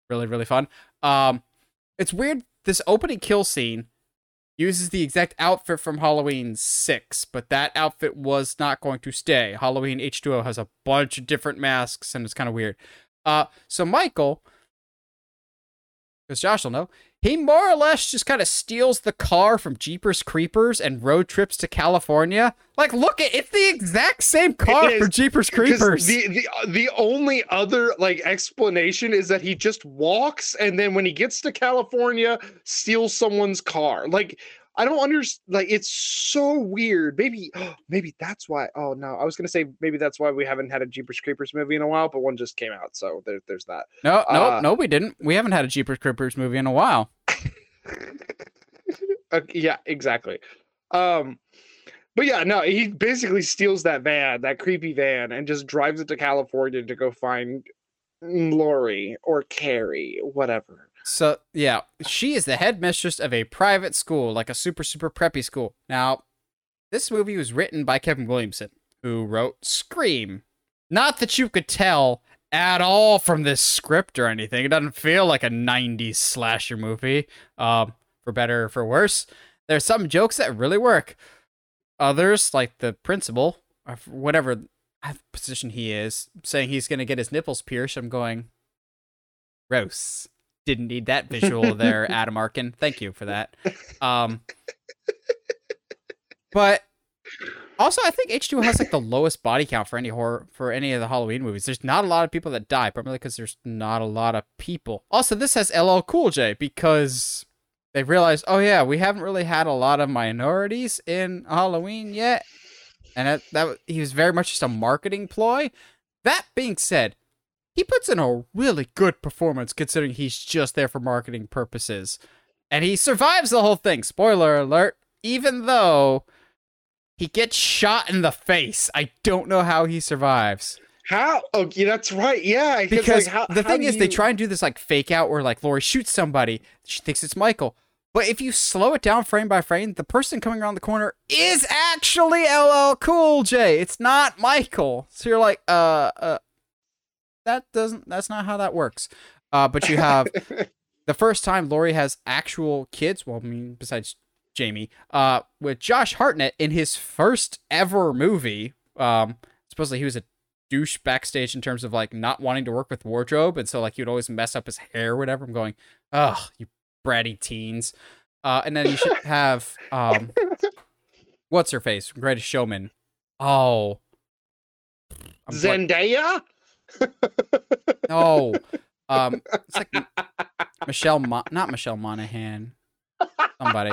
really really fun. Um, it's weird. This opening kill scene uses the exact outfit from Halloween 6, but that outfit was not going to stay. Halloween H2O has a bunch of different masks, and it's kind of weird. Uh, so Michael, because Josh will know, he more or less just kind of steals the car from Jeepers Creepers and road trips to California. Like, look it's the exact same car for Jeepers Creepers. The, the uh, the only other like explanation is that he just walks and then when he gets to California steals someone's car. Like I don't understand. Like it's so weird. Maybe maybe that's why. Oh no, I was gonna say maybe that's why we haven't had a Jeepers Creepers movie in a while, but one just came out, so there, there's that. no, no, uh, no, we didn't. We haven't had a Jeepers Creepers movie in a while. Uh, yeah, exactly. Um, but yeah, no, he basically steals that van, that creepy van, and just drives it to California to go find Laurie or Keri, whatever. So yeah, she is the headmistress of a private school, like a super super preppy school. Now, this movie was written by Kevin Williamson, who wrote Scream, Not that you could tell at all from this script or anything. It doesn't feel like a 90s slasher movie, um, for better or for worse. There's some jokes that really work. Others, like the principal, or whatever position he is, saying he's going to get his nipples pierced, I'm going, gross. Didn't need that visual there, Adam Arkin. Thank you for that. Um, but also, I think H2O has like the lowest body count for any horror for any of the Halloween movies. There's not a lot of people that die, primarily because there's not a lot of people. Also, this has LL Cool J because they've realized, oh yeah, we haven't really had a lot of minorities in Halloween yet, and that, that he was very much just a marketing ploy. That being said, he puts in a really good performance considering he's just there for marketing purposes, and he survives the whole thing. Spoiler alert! Even though he gets shot in the face. I don't know how he survives. How? Oh, yeah, that's right. Yeah, because like, how, the how thing is, you... they try and do this like fake out where like Laurie shoots somebody, she thinks it's Michael. But if you slow it down frame by frame, the person coming around the corner is actually LL Cool J. It's not Michael. So you're like, uh, uh, that doesn't. That's not how that works. Uh, but you have the first time Laurie has actual kids. Well, I mean, besides Jamie, uh, with Josh Hartnett in his first ever movie. Um, supposedly he was a douche backstage in terms of like not wanting to work with wardrobe, and so like he would always mess up his hair, or whatever. I'm going, ugh, you bratty teens. Uh, and then you should have um, what's her face, Greatest Showman. Oh, I'm Zendaya. No, um, it's like Michelle, Mo- not Michelle Monaghan. Somebody.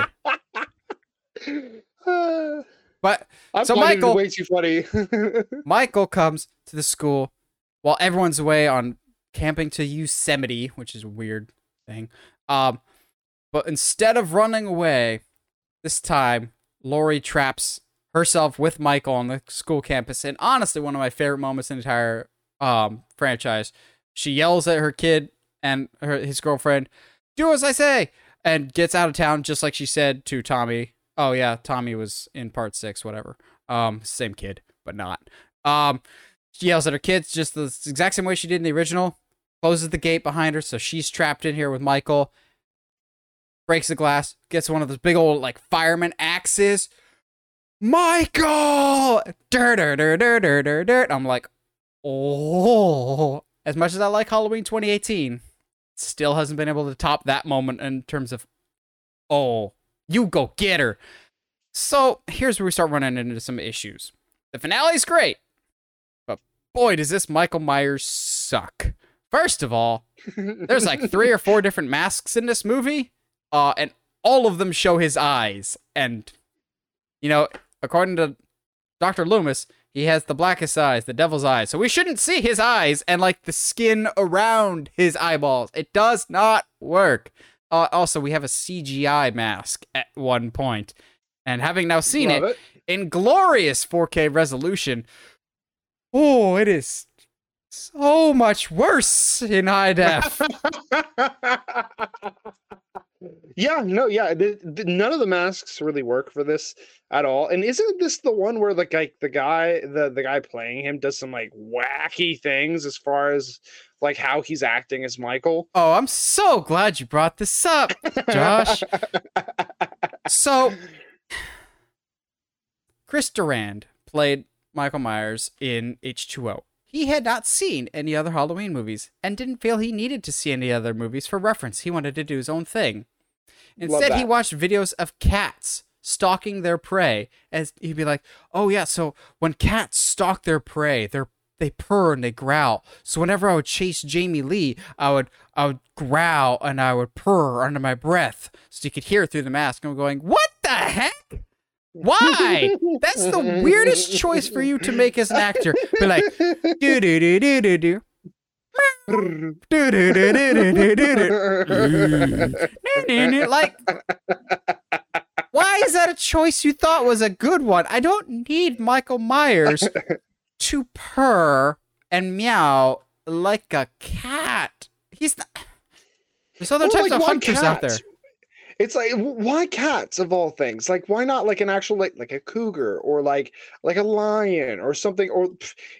but I'm so Michael way too funny. Michael comes to the school while everyone's away on camping to Yosemite, which is a weird thing. Um, but instead of running away, this time Laurie traps herself with Michael on the school campus. And honestly, one of my favorite moments in the entire um, franchise. She yells at her kid and her, his girlfriend, "Do as I say!" and gets out of town just like she said to Tommy. Oh yeah, Tommy was in part six, whatever. Um, same kid, but not. Um, she yells at her kids just the exact same way she did in the original. Closes the gate behind her, so she's trapped in here with Michael. Breaks the glass, gets one of those big old like fireman axes. Michael, dirt, dirt, dirt, dirt, dirt, dirt. I'm like, oh. As much as I like Halloween 2018, still hasn't been able to top that moment in terms of, oh, you go get her. So here's where we start running into some issues. The finale is great, but boy, does this Michael Myers suck. First of all, there's like three or four different masks in this movie, uh, and all of them show his eyes. And, you know, according to Dr. Loomis, he has the blackest eyes, the devil's eyes. So we shouldn't see his eyes and like the skin around his eyeballs. It does not work. Uh, also, we have a CGI mask at one point. And having now seen it, it. in glorious 4K resolution, oh, it is so much worse in high def. yeah, no, yeah. The, the, none of the masks really work for this at all. And isn't this the one where the guy, the guy, the the guy playing him does some like wacky things as far as like how he's acting as Michael? oh, I'm so glad you brought this up, Josh. So, Chris Durand played Michael Myers in H2O. He had not seen any other Halloween movies and didn't feel he needed to see any other movies for reference. He wanted to do his own thing. Instead, he watched videos of cats stalking their prey, and he'd be like, "Oh yeah, so when cats stalk their prey, they're they purr and they growl. So whenever I would chase Jamie Lee, I would I would growl and I would purr under my breath, so you could hear it through the mask. I'm going, what the heck? Why? That's the weirdest choice for you to make as an actor. Be like, do do do do do do. Like, why is that a choice you thought was a good one? I don't need Michael Myers to purr and meow like a cat. He's not. There's other Well, types like, of hunters out there. It's like why cats of all things? Like why not like an actual like like a cougar or like like a lion or something or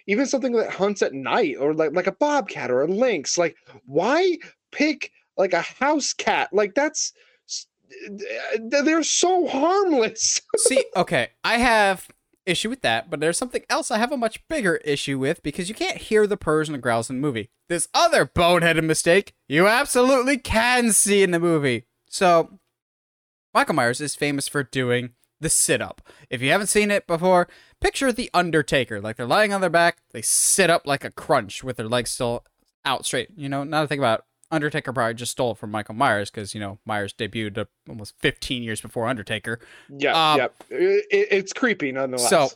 even something that hunts at night or like like a bobcat or a lynx? Like why pick like a house cat? Like that's they're so harmless. See, okay, I have issue with that, but there's something else I have a much bigger issue with because you can't hear the purrs and the growls in the movie. This other boneheaded mistake you absolutely can see in the movie. So, Michael Myers is famous for doing the sit up. If you haven't seen it before, picture the Undertaker. Like they're lying on their back, they sit up like a crunch with their legs still out straight. You know, now to think about it, Undertaker probably just stole it from Michael Myers because, you know, Myers debuted almost 15 years before Undertaker. Yeah, Um, yeah. It, it's creepy nonetheless. So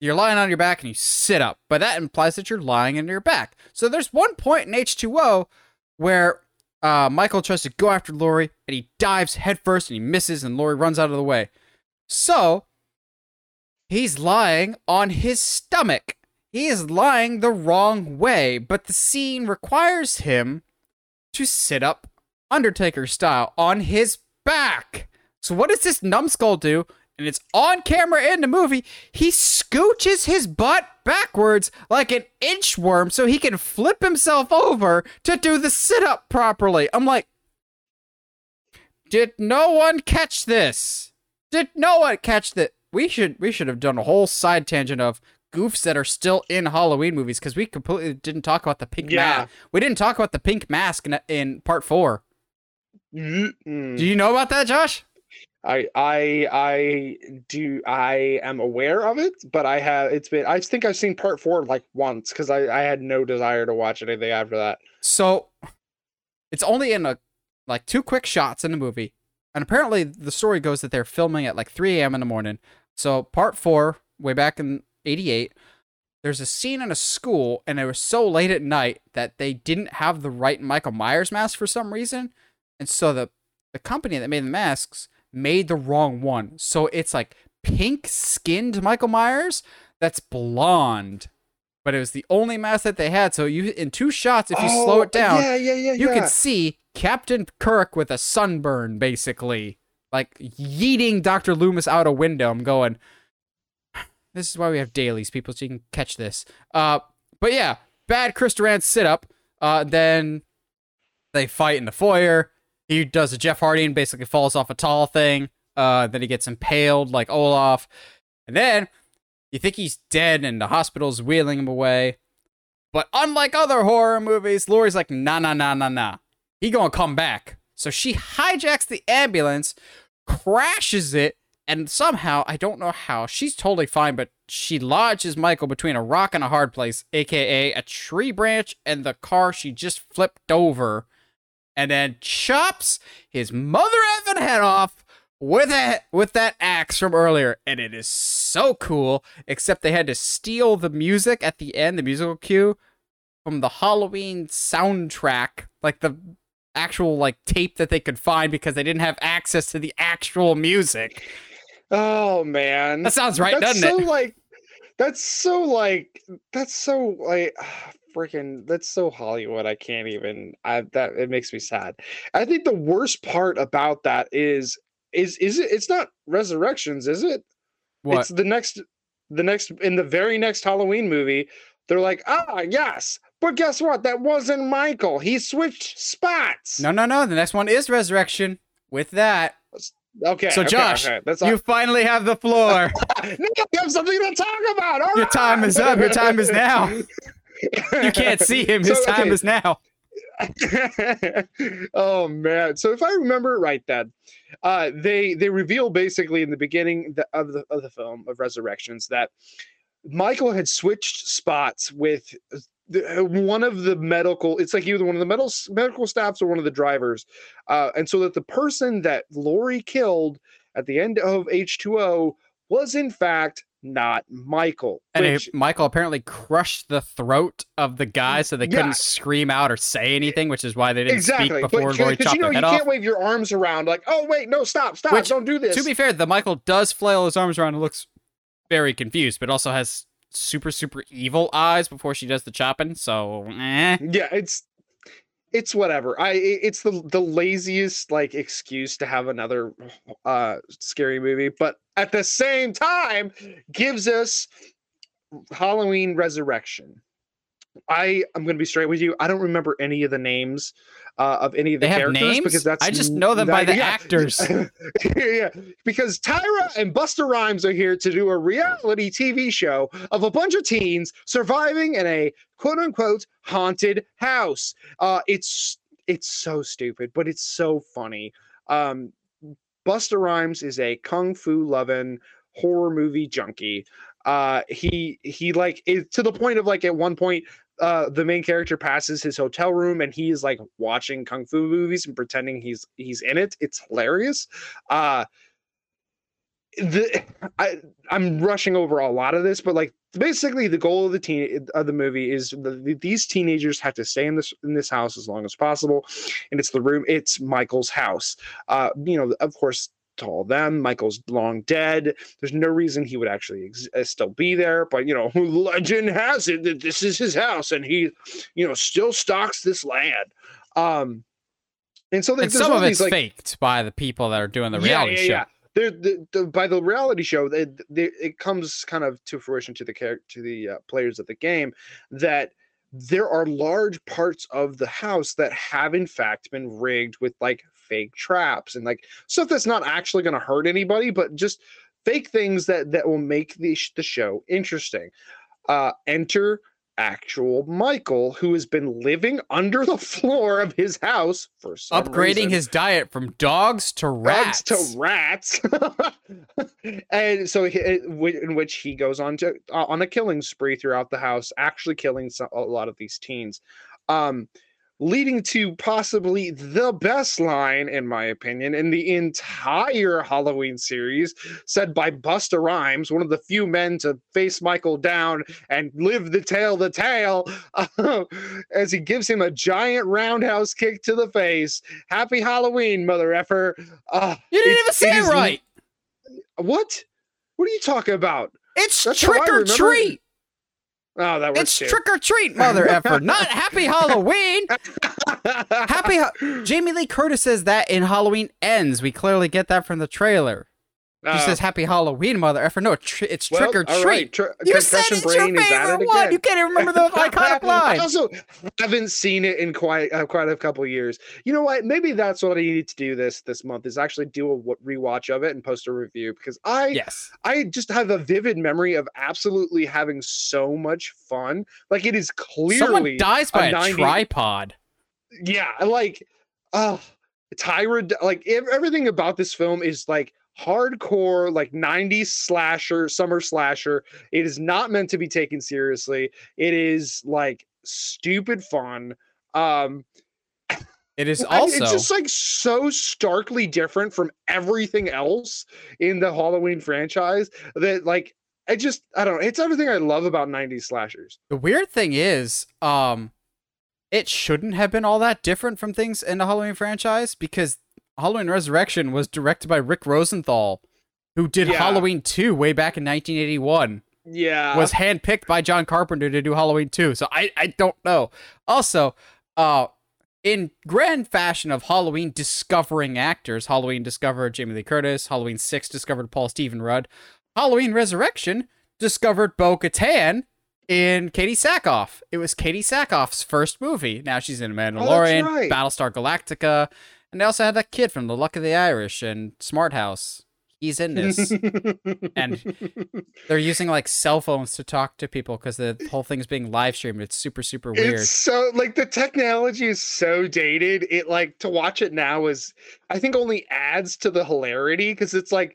you're lying on your back and you sit up, but that implies that you're lying on your back. So there's one point in H2O where uh, Michael tries to go after Laurie and he dives headfirst and he misses and Laurie runs out of the way. So he's lying on his stomach. He is lying the wrong way, but the scene requires him to sit up Undertaker style on his back. So what does this numbskull do? And it's on camera in the movie. He scooches his butt backwards like an inchworm so he can flip himself over to do the sit up properly. I'm like, did no one catch this? Did no one catch that? We should we should have done a whole side tangent of goofs that are still in Halloween movies because we completely didn't talk about the pink Yeah. mask. We didn't talk about the pink mask in, in part four. Mm. Do you know about that, Josh? I I I do I am aware of it, but I have it's been I think I've seen part four like once because I I had no desire to watch anything after that. So it's only in a like two quick shots in the movie. And apparently the story goes that they're filming at like 3 a.m. in the morning. So part four, way back in 88, there's a scene in a school and it was so late at night that they didn't have the right Michael Myers mask for some reason. And so the the company that made the masks made the wrong one. So it's like pink skinned Michael Myers that's blonde. But it was the only mask that they had. So you in two shots, if you slow Oh, it down, yeah, yeah, yeah, you yeah. can see Captain Kirk with a sunburn, basically, like yeeting Doctor Loomis out a window. I'm going. This is why we have dailies, people, so you can catch this. Uh, but yeah, bad Chris Durand sit up. Uh, then they fight in the foyer. He does a Jeff Hardy and basically falls off a tall thing. Uh, then he gets impaled like Olaf, and then you think he's dead, and the hospital's wheeling him away. But unlike other horror movies, Laurie's like, nah, nah, nah, nah, nah. He gonna come back. So she hijacks the ambulance, crashes it, and somehow, I don't know how, she's totally fine, but she lodges Michael between a rock and a hard place, aka a tree branch and the car she just flipped over, and then chops his mother effing head off with a, with that axe from earlier, and it is so cool. Except they had to steal the music at the end, the musical cue, from the Halloween soundtrack, like the actual like tape that they could find because they didn't have access to the actual music. Oh man, That sounds right, that's doesn't so it? like that's so like that's so like freaking that's so Hollywood. I can't even. I that it makes me sad. I think the worst part about that is is is it? It's not resurrections, is it? What? It's the next the next in the very next Halloween movie. They're like, ah, yes, but guess what? That wasn't Michael. He switched spots. No, no, no. The next one is Resurrection. With that, Okay. So, okay, Josh, okay, that's you finally have the floor. now you have something to talk about. All Your time right. is up. Your time is now. You can't see him. His So, time is now. oh man! So if I remember it right, then uh, they they reveal basically in the beginning the, of the of the film of Resurrections that Michael had switched spots with one of the medical. It's like either one of the medical medical staffs or one of the drivers, uh, and so that the person that Laurie killed at the end of H two O was in fact not Michael. And which- Michael apparently crushed the throat of the guy so they Yeah. couldn't scream out or say anything, which is why they didn't exactly, speak before Laurie because chopped you know their you head can't off. wave your arms around like, oh wait, no, stop, stop, Which, don't do this. To be fair, the Michael does flail his arms around and looks very confused, but also has super, super evil eyes before she does the chopping. So, eh. yeah, it's it's whatever. I it's the the laziest like excuse to have another uh scary movie, but at the same time gives us Halloween Resurrection. I I'm gonna be straight with you. I don't remember any of the names uh, of any of the They characters names? because that's I just know them by the yeah. actors. yeah, because Tyra and Busta Rhymes are here to do a reality TV show of a bunch of teens surviving in a quote unquote haunted house. Uh, it's it's so stupid, but it's so funny. Um, Busta Rhymes is a kung fu loving horror movie junkie. Uh, he he like is to the point of like at one point uh the main character passes his hotel room and he is like watching kung fu movies and pretending he's he's in it. It's hilarious. Uh the i i'm rushing over a lot of this but like basically the goal of the teen of the movie is the, these teenagers have to stay in this in this house as long as possible. And it's the room it's michael's house. Uh you know of course to all them michael's long dead there's no reason he would actually ex- uh, still be there but you know legend has it that this is his house and he you know still stocks this land um and so and some of it's these like faked by the people that are doing the reality yeah, show. yeah. The, the, by the reality show, they, they, it comes kind of to fruition to the character to the uh, players of the game that there are large parts of the house that have in fact been rigged with like fake traps and like stuff that's not actually going to hurt anybody, but just fake things that that will make the sh- the show interesting. Uh, enter actual Michael, who has been living under the floor of his house for some Upgrading reason his diet from dogs to rats. dogs to rats and so he, in which he goes on to uh, on a killing spree throughout the house actually killing so- a lot of these teens um leading to possibly the best line in my opinion in the entire halloween series said by busta rhymes one of the few men to face michael down and live the tale the tale as he gives him a giant roundhouse kick to the face happy halloween mother effer uh, you didn't even say it it, right. what? What are you talking about? It's That's trick or treat. Oh, that works It's too. trick or treat, mother effer, not happy Halloween. Happy Ha- Jamie Lee Curtis says that in Halloween Ends. We clearly get that from the trailer. She Uh, says happy Halloween, mother effer. No, tr- it's well, trick or treat. right, tr- You said it's your Brain is at favorite it one. again. You can't even remember the iconic I line. also haven't seen it in quite uh, quite a couple years. You know what? Maybe that's what I need to do this this month is actually do a rewatch of it and post a review because I Yes. I just have a vivid memory of absolutely having so much fun. Like it is clearly Someone dies by a, 90 tripod. yeah like uh tyra like ev- everything about this film is like hardcore like 90s slasher summer slasher. It is not meant to be taken seriously. It is like stupid fun. Um It is I- also it's just like so starkly different from everything else in the halloween franchise that like i just i don't know it's everything i love about 90s slashers. The weird thing is, um, it shouldn't have been all that different from things in the Halloween franchise because Halloween Resurrection was directed by Rick Rosenthal, who did Yeah. Halloween 2 way back in 1981. yeah was handpicked by John Carpenter to do Halloween 2. So I, I don't know. Also, uh in grand fashion of Halloween discovering actors, Halloween discovered Jamie Lee Curtis, Halloween 6 discovered Paul Stephen Rudd, Halloween Resurrection discovered Bo Katan in Katee Sackhoff. It was Katee Sackhoff's first movie. Now she's in Mandalorian, right. Battlestar Galactica, and they also had that kid from The Luck of the Irish and Smart House. He's in this. And They're using like cell phones to talk to people because the whole thing's being live streamed. It's super, super weird. It's so like the technology is so dated. It like to watch it now is I think only adds to the hilarity because it's like,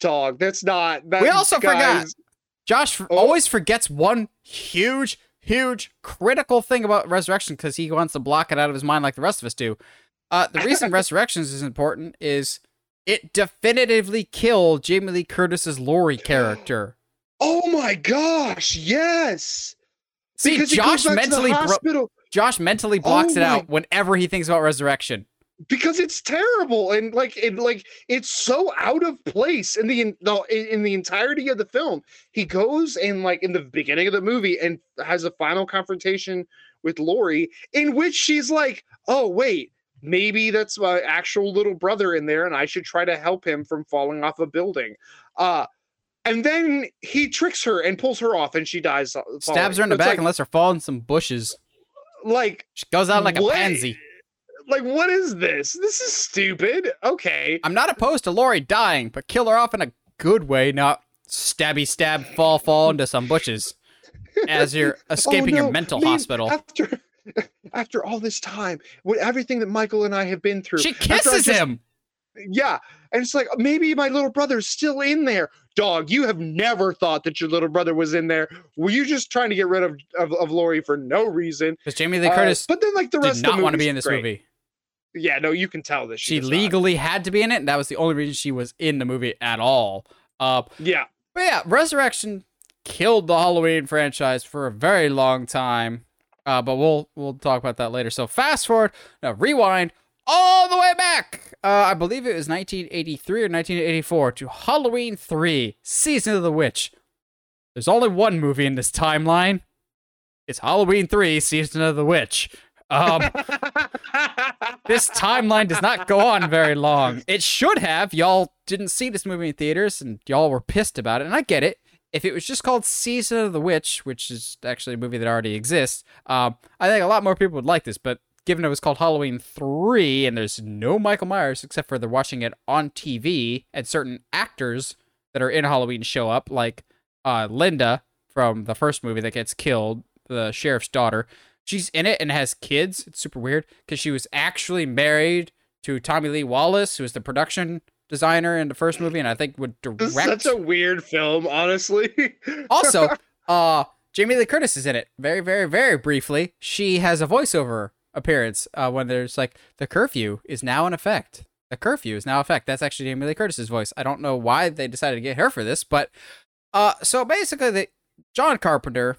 dog, that's not. That We also forgot. Josh Oh. always forgets one huge, huge, critical thing about Resurrection because he wants to block it out of his mind like the rest of us do. Uh, the reason Resurrections is important is it definitively killed Jamie Lee Curtis's Laurie character. Oh my gosh! Yes. See, Because Josh goes back to the mentally bro-. Josh mentally blocks Oh it out whenever he thinks about Resurrection. because it's terrible and like it like it's so out of place in the in, the in the entirety of the film he goes and like in the beginning of the movie and has a final confrontation with Laurie in which she's like oh wait maybe that's my actual little brother in there and I should try to help him from falling off a building uh and then he tricks her and pulls her off and she dies uh, falling. Stabs her in the It's back like, and lets her fall in some bushes. like She goes out like a What? pansy. like what is this this is stupid okay I'm not opposed to Laurie dying, but kill her off in a good way, not stabby stab fall fall into some bushes as you're escaping Oh, your mental hospital. After after all this time, with everything that Michael and I have been through, She kisses just- him. Yeah, and it's like maybe my little brother's still in there. Dog, you have never thought that your little brother was in there. Were you just trying to get rid of of, of Laurie for no reason? Because Jamie Lee Uh, Curtis but then like the rest did of the not want to be in this great. movie. Yeah, no, you can tell that she, She does not. legally had to be in it, and that was the only reason she was in the movie at all. Uh, Yeah, But yeah, Resurrection killed the Halloween franchise for a very long time. Uh, but we'll we'll talk about that later. So fast forward, now rewind all the way back. Uh, I believe it was 1983 or 1984 to Halloween 3, Season of the Witch. There's only one movie in this timeline. It's Halloween 3, Season of the Witch. Um, this timeline does not go on very long. It should have. Y'all didn't see this movie in theaters and y'all were pissed about it. And I get it. If it was just called Season of the Witch, which is actually a movie that already exists, um, I think a lot more people would like this. But given it was called Halloween 3 and there's no Michael Myers except for they're watching it on TV and certain actors that are in Halloween show up, like uh, Linda from the first movie that gets killed, the sheriff's daughter. She's in it and has kids. It's super weird because she was actually married to Tommy Lee Wallace, who was the production designer in the first movie, and I think would direct. such a weird film, honestly. also, uh, Jamie Lee Curtis is in it very, very, very briefly. She has a voiceover appearance uh, when there's like the curfew is now in effect. The curfew is now in effect. That's actually Jamie Lee Curtis's voice. I don't know why they decided to get her for this, but uh, so basically, the John Carpenter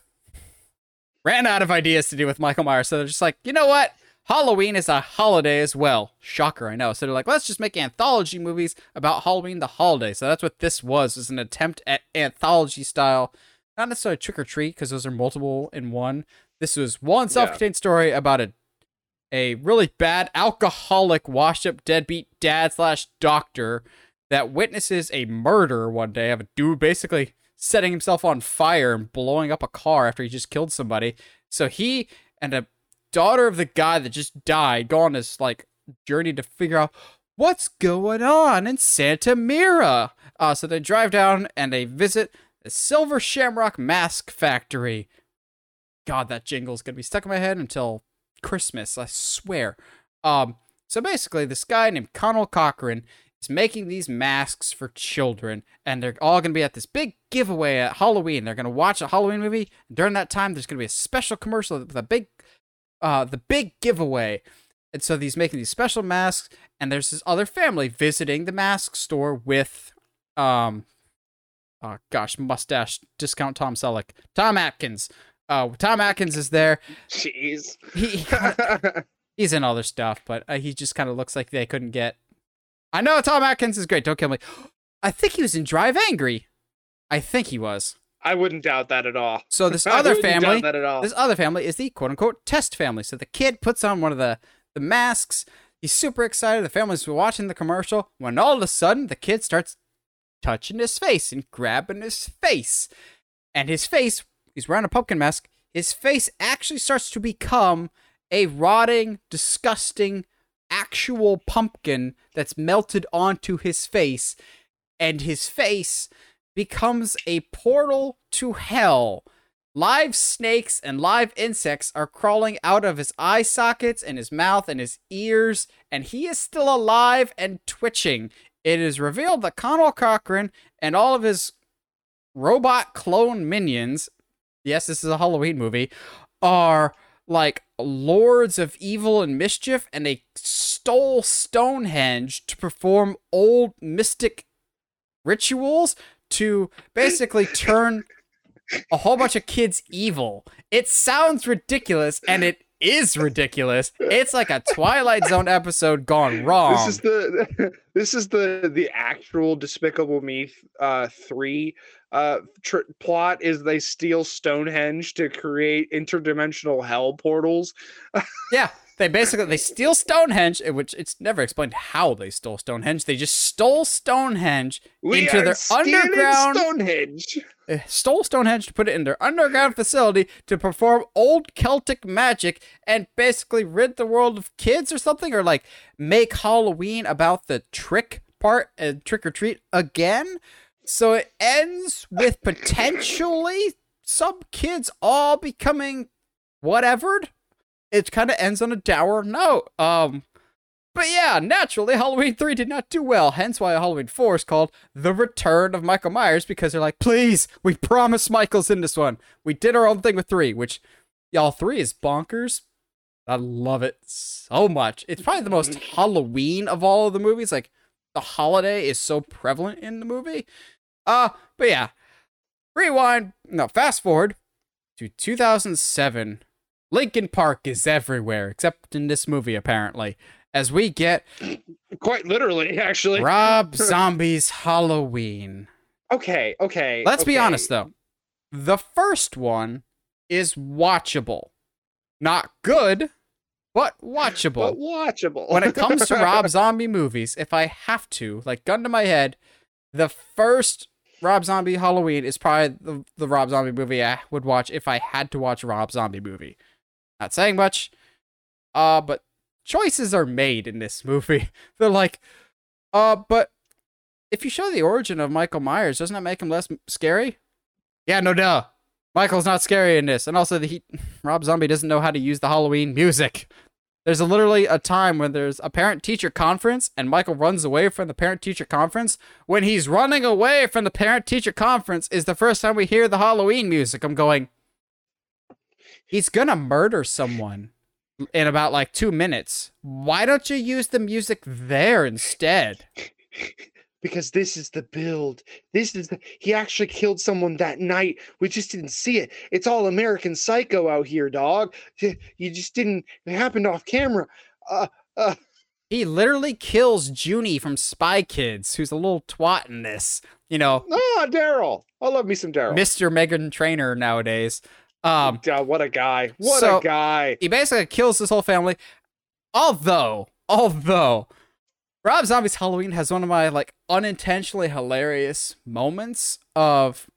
ran out of ideas to do with Michael Myers, so they're just like, you know what? Halloween is a holiday as well. Shocker, I know. So they're like, let's just make anthology movies about Halloween the holiday. So that's what this was, was an attempt at anthology style, not necessarily trick or treat, because those are multiple in one. This was one self-contained story about a a really bad alcoholic washed up deadbeat dad slash doctor that witnesses a murder one day of a dude basically setting himself on fire and blowing up a car after he just killed somebody. So he and a daughter of the guy that just died go on this like journey to figure out what's going on in Santa Mira. Uh, so they drive down and they visit the Silver Shamrock Mask Factory. God, that jingle's gonna be stuck in my head until Christmas, I swear. Um, so basically, this guy named Conal Cochran is making these masks for children, and they're all gonna be at this big giveaway at Halloween. They're gonna watch a Halloween movie. And during that time, there's gonna be a special commercial with a big, uh, the big giveaway. And so he's making these special masks, and there's this other family visiting the mask store with, um, oh gosh, mustache discount Tom Selleck, Tom Atkins. Uh, Tom Atkins is there. Jeez. He, he kinda- he's in other stuff, but uh, he just kind of looks like they couldn't get. I know Tom Atkins is great. Don't kill me. I think he was in Drive Angry. I think he was. I wouldn't doubt that at all. So this other family, that at all. this other family is the quote unquote test family. So the kid puts on one of the the masks. He's super excited. The family's watching the commercial when all of a sudden the kid starts touching his face and grabbing his face, and his face. He's wearing a pumpkin mask. His face actually starts to become a rotting, disgusting, actual pumpkin that's melted onto his face, and his face becomes a portal to hell. Live snakes and live insects are crawling out of his eye sockets and his mouth and his ears, and he is still alive and twitching. It is revealed that Conal Cochran and all of his robot clone minions, yes, this is a Halloween movie, are like lords of evil and mischief, and they stole Stonehenge to perform old mystic rituals to basically turn a whole bunch of kids evil. It sounds ridiculous and it is ridiculous. It's like a Twilight Zone episode gone wrong. This is the this is the the actual Despicable Me uh, three uh, tr- plot. Is they steal Stonehenge to create interdimensional hell portals. yeah, they basically they steal Stonehenge, eh, which it's never explained how they stole Stonehenge. They just stole Stonehenge We into are their underground Stonehenge. uh, stole Stonehenge to put it in their underground facility to perform old Celtic magic and basically rid the world of kids or something, or like make Halloween about the trick part and trick or treat again. So it ends with potentially some kids all becoming whatevered. It kind of ends on a dour note. Um, but yeah, naturally, Halloween 3 did not do well, hence why Halloween 4 is called The Return of Michael Myers, because they're like, please, we promised Michael's in this one. We did our own thing with 3, which, y'all, 3 is bonkers. I love it so much. It's probably the most Halloween of all of the movies. Like, the holiday is so prevalent in the movie. Uh, but yeah. Rewind, no, fast forward to 2007. Linkin Park is everywhere, except in this movie, apparently as we get Quite literally, actually. Rob Zombie's Halloween. Okay, okay. Let's be honest though. The first one is watchable. Not good, but watchable. But watchable. when it comes to Rob Zombie movies, if I have to, like gun to my head, the first Rob Zombie Halloween is probably the, the Rob Zombie movie I would watch if I had to watch a Rob Zombie movie. Not saying much, uh, but choices are made in this movie. They're like, uh, but if you show the origin of Michael Myers, doesn't that make him less scary? Yeah, no duh. Michael's not scary in this, and also the he, Rob Zombie doesn't know how to use the Halloween music. There's a, literally a time when there's a parent teacher conference and Michael runs away from the parent teacher conference. When he's running away from the parent teacher conference is the first time we hear the Halloween music. I'm going, he's gonna murder someone in about like two minutes. Why don't you use the music there instead? because this is the build. This is the he actually killed someone that night. We just didn't see it. It's all American Psycho out here, dog. You just didn't. It happened off camera. Uh, uh, He literally kills Junie from Spy Kids, who's a little twat in this. You know, ah, Daryl. I love me some Daryl. Mr. Meghan Trainor nowadays. Um, God, what a guy! What So- a guy! he basically kills his whole family. Although, although Rob Zombie's Halloween has one of my like unintentionally hilarious moments of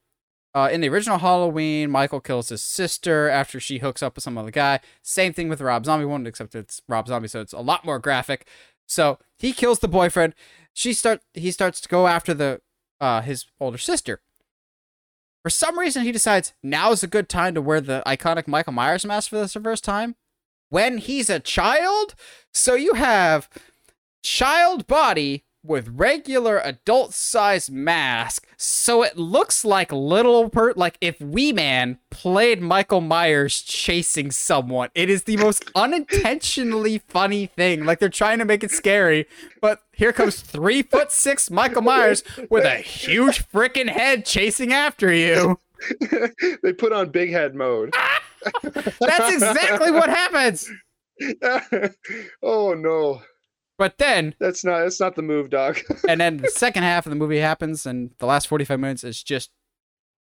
uh, in the original Halloween, Michael kills his sister after she hooks up with some other guy. Same thing with the Rob Zombie one, except it's Rob Zombie, so it's a lot more graphic. So he kills the boyfriend. She start he starts to go after the uh, his older sister. For some reason, he decides now is a good time to wear the iconic Michael Myers mask for the first time when he's a child. So you have child body with regular adult size mask. So it looks like little per like if Wee Man played Michael Myers chasing someone. It is the most unintentionally funny thing. Like they're trying to make it scary, but here comes three foot six Michael Myers with a huge freaking head chasing after you. they put on big head mode. That's exactly what happens. oh no, But then that's not that's not the move, dog. and then the second half of the movie happens, and the last 45 minutes is just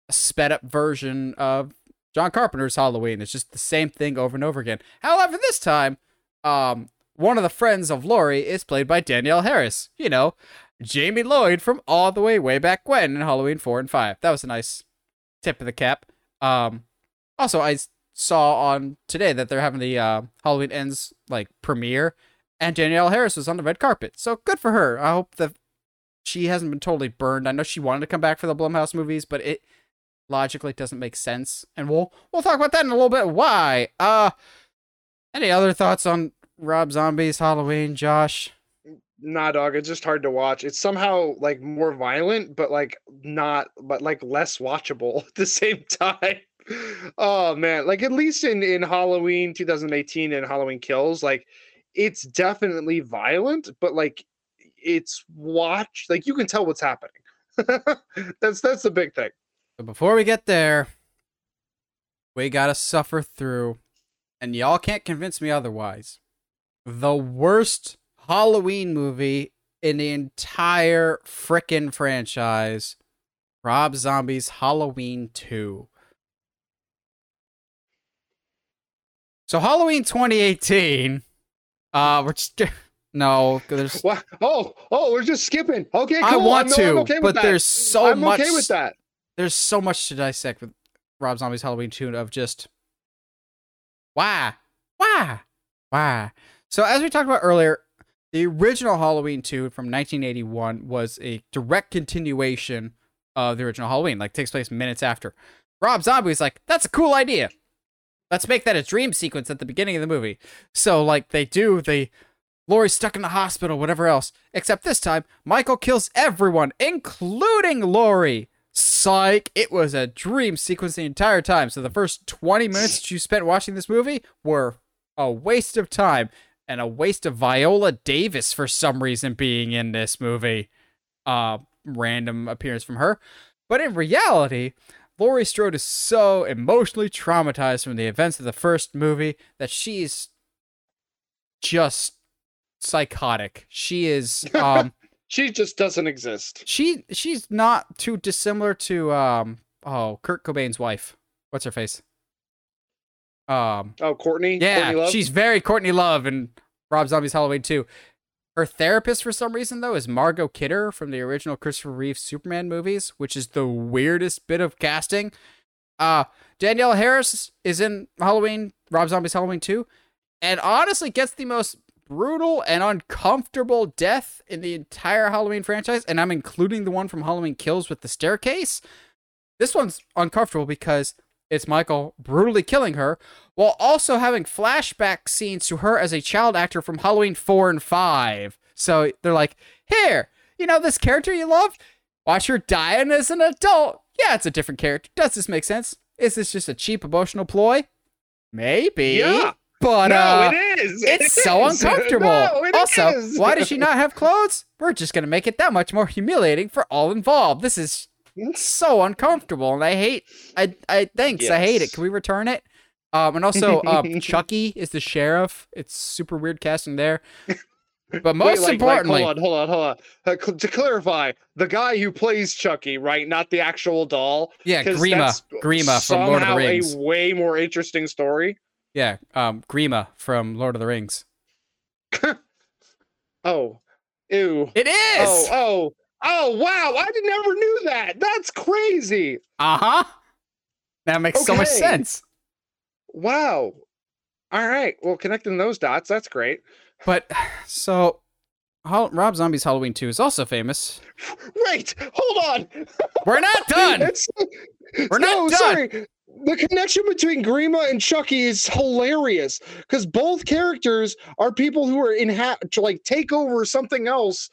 a sped up version of John Carpenter's Halloween. It's just the same thing over and over again. However, this time, um, one of the friends of Laurie is played by Danielle Harris. You know, Jamie Lloyd from all the way way back when in Halloween 4 and 5. That was a nice tip of the cap. Um, also, I saw on today that they're having the uh, Halloween Ends like premiere, and Danielle Harris was on the red carpet. So good for her. I hope that she hasn't been totally burned. I know she wanted to come back for the Blumhouse movies, but it logically doesn't make sense. And we'll we'll talk about that in a little bit. Why? Uh, any other thoughts on Rob Zombie's Halloween, Josh? nah, dog. It's just hard to watch. It's somehow like more violent, but like not, but like less watchable at the same time. Oh man, like at least in in Halloween 2018 and Halloween Kills, like it's definitely violent, but like it's watch like you can tell what's happening. that's that's the big thing. But before we get there, we gotta suffer through and y'all can't convince me otherwise. The worst Halloween movie in the entire frickin' franchise. Rob Zombie's Halloween 2. So Halloween 2018, uh, we're just no, there's Wow. Oh, oh, we're just skipping. Okay, cool. I want I'm, to, okay but there's so I'm much. okay with that. There's so much to dissect with Rob Zombie's Halloween 2 of just why, why, why. So as we talked about earlier, the original Halloween 2 from 1981 was a direct continuation of the original Halloween, like takes place minutes after. Rob Zombie's like, that's a cool idea. Let's make that a dream sequence at the beginning of the movie. So like they do, they Laurie's stuck in the hospital, whatever else. Except this time, Michael kills everyone, including Laurie. Psych. It was a dream sequence the entire time. So the first 20 minutes you spent watching this movie were a waste of time and a waste of Viola Davis for some reason being in this movie. Uh, random appearance from her. But in reality, Laurie Strode is so emotionally traumatized from the events of the first movie that she's just psychotic. She is um She just doesn't exist. she she's not too dissimilar to um oh Kurt Cobain's wife. What's her face? Um Oh, Courtney. yeah, Courtney she's very Courtney Love and Rob Zombie's Halloween 2. Her therapist for some reason though is Margot Kidder from the original Christopher Reeve Superman movies, which is the weirdest bit of casting. Uh Danielle Harris is in Halloween, Rob Zombie's Halloween 2, and honestly gets the most brutal and uncomfortable death in the entire Halloween franchise, and I'm including the one from Halloween Kills with the staircase. This one's uncomfortable because it's Michael brutally killing her while also having flashback scenes to her as a child actor from Halloween 4 and 5. So they're like, here, you know this character you love? Watch her dying as an adult. Yeah, it's a different character. Does this make sense? Is this just a cheap emotional ploy? Maybe. Yeah. But no, uh, it is. it's It so is. uncomfortable. No, it also, is. why does she not have clothes? We're just gonna make it that much more humiliating for all involved. This is so uncomfortable, and I hate. I I thanks. I hate it. Can we return it? Um, and also, um, Chucky is the sheriff. It's super weird casting there. But most Wait, like- like, importantly, hold on, hold on, hold on. Uh, cl- to clarify, the guy who plays Chucky, right? Not the actual doll. Yeah, Grima, Grima from Lord of the Rings. A way more interesting story. Yeah, um, Grima from Lord of the Rings. Oh, ew. It is. Oh, oh, oh! Wow, I never knew that. That's crazy. Uh huh. That makes so much sense. Wow. All right. Well, connecting those dots, that's great. But so, Rob Zombie's Halloween 2 is also famous. Wait, hold on. We're not done. It's, We're no, not done. sorry. The connection between Grima and Chucky is hilarious because both characters are people who are in ha- to like take over something else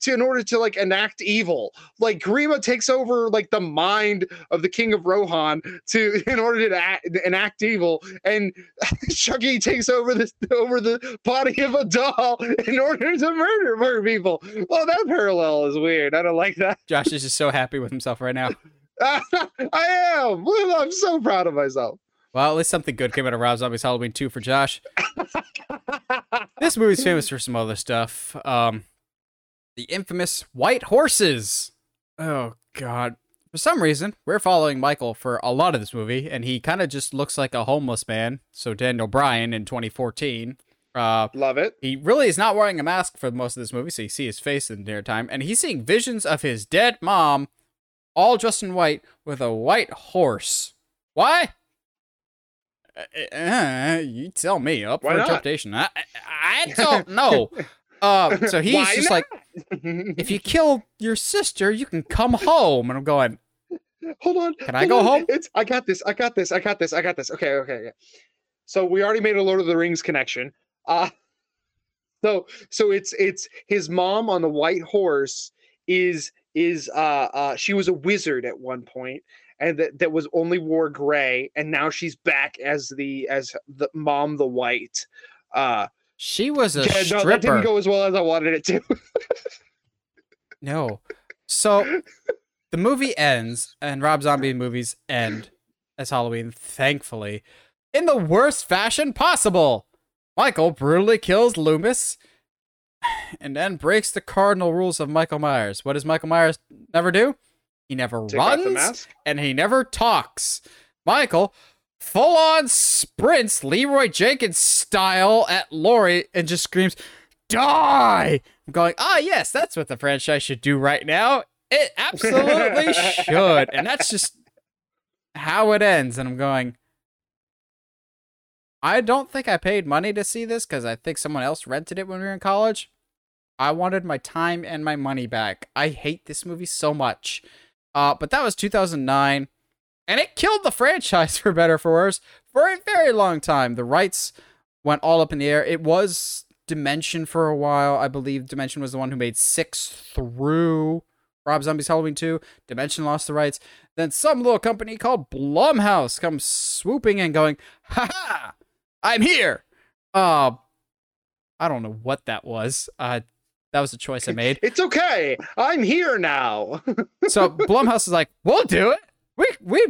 to, in order to like enact evil. Like Grima takes over like the mind of the King of Rohan to in order to act, enact evil, and Chucky takes over the over the body of a doll in order to murder murder people. Well, that parallel is weird. I don't like that. Josh is just so happy with himself right now. I am. I'm so proud of myself. Well, at least something good came out of Rob Zombie's Halloween 2 for Josh. This movie's famous for some other stuff. Um, the infamous White Horses. Oh, God. For some reason, we're following Michael for a lot of this movie, and he kind of just looks like a homeless man. So, Daniel Bryan in 2014. Uh, Love it. He really is not wearing a mask for most of this movie, so you see his face in the entire time, and he's seeing visions of his dead mom, all dressed in white, with a white horse. Why? Uh, uh, you tell me. Up Why for not? interpretation. I, I, don't know. Uh, so he's Why just not? like, if you kill your sister, you can come home. And I'm going, hold on. Can I go on. home? It's I got this. I got this. I got this. I got this. Okay, okay, yeah. So we already made a Lord of the Rings connection. Uh so so it's it's his mom on the white horse is is uh uh she was a wizard at one point and that, that was only wore gray and now she's back as the as the mom the white. Uh she was a yeah, no, that didn't go as well as I wanted it to. No. So the movie ends, and Rob Zombie movies end as Halloween, thankfully. in the worst fashion possible. Michael brutally kills Loomis and then breaks the cardinal rules of Michael Myers. What does Michael Myers never do? He never Take runs and he never talks. Michael full on sprints Leroy Jenkins style at Laurie and just screams, Die! I'm going, ah, yes, that's what the franchise should do right now. It absolutely should. And that's just how it ends. And I'm going, I don't think I paid money to see this because I think someone else rented it when we were in college. I wanted my time and my money back. I hate this movie so much. Uh, but that was 2009, and it killed the franchise for better or for worse for a very long time. The rights went all up in the air. It was Dimension for a while. I believe Dimension was the one who made six through Rob Zombie's Halloween 2. Dimension lost the rights. Then some little company called Blumhouse comes swooping in, going, "Ha ha! I'm here." Uh, I don't know what that was. Uh, that was a choice I made. It's okay. I'm here now. So Blumhouse is like, "We'll do it. We we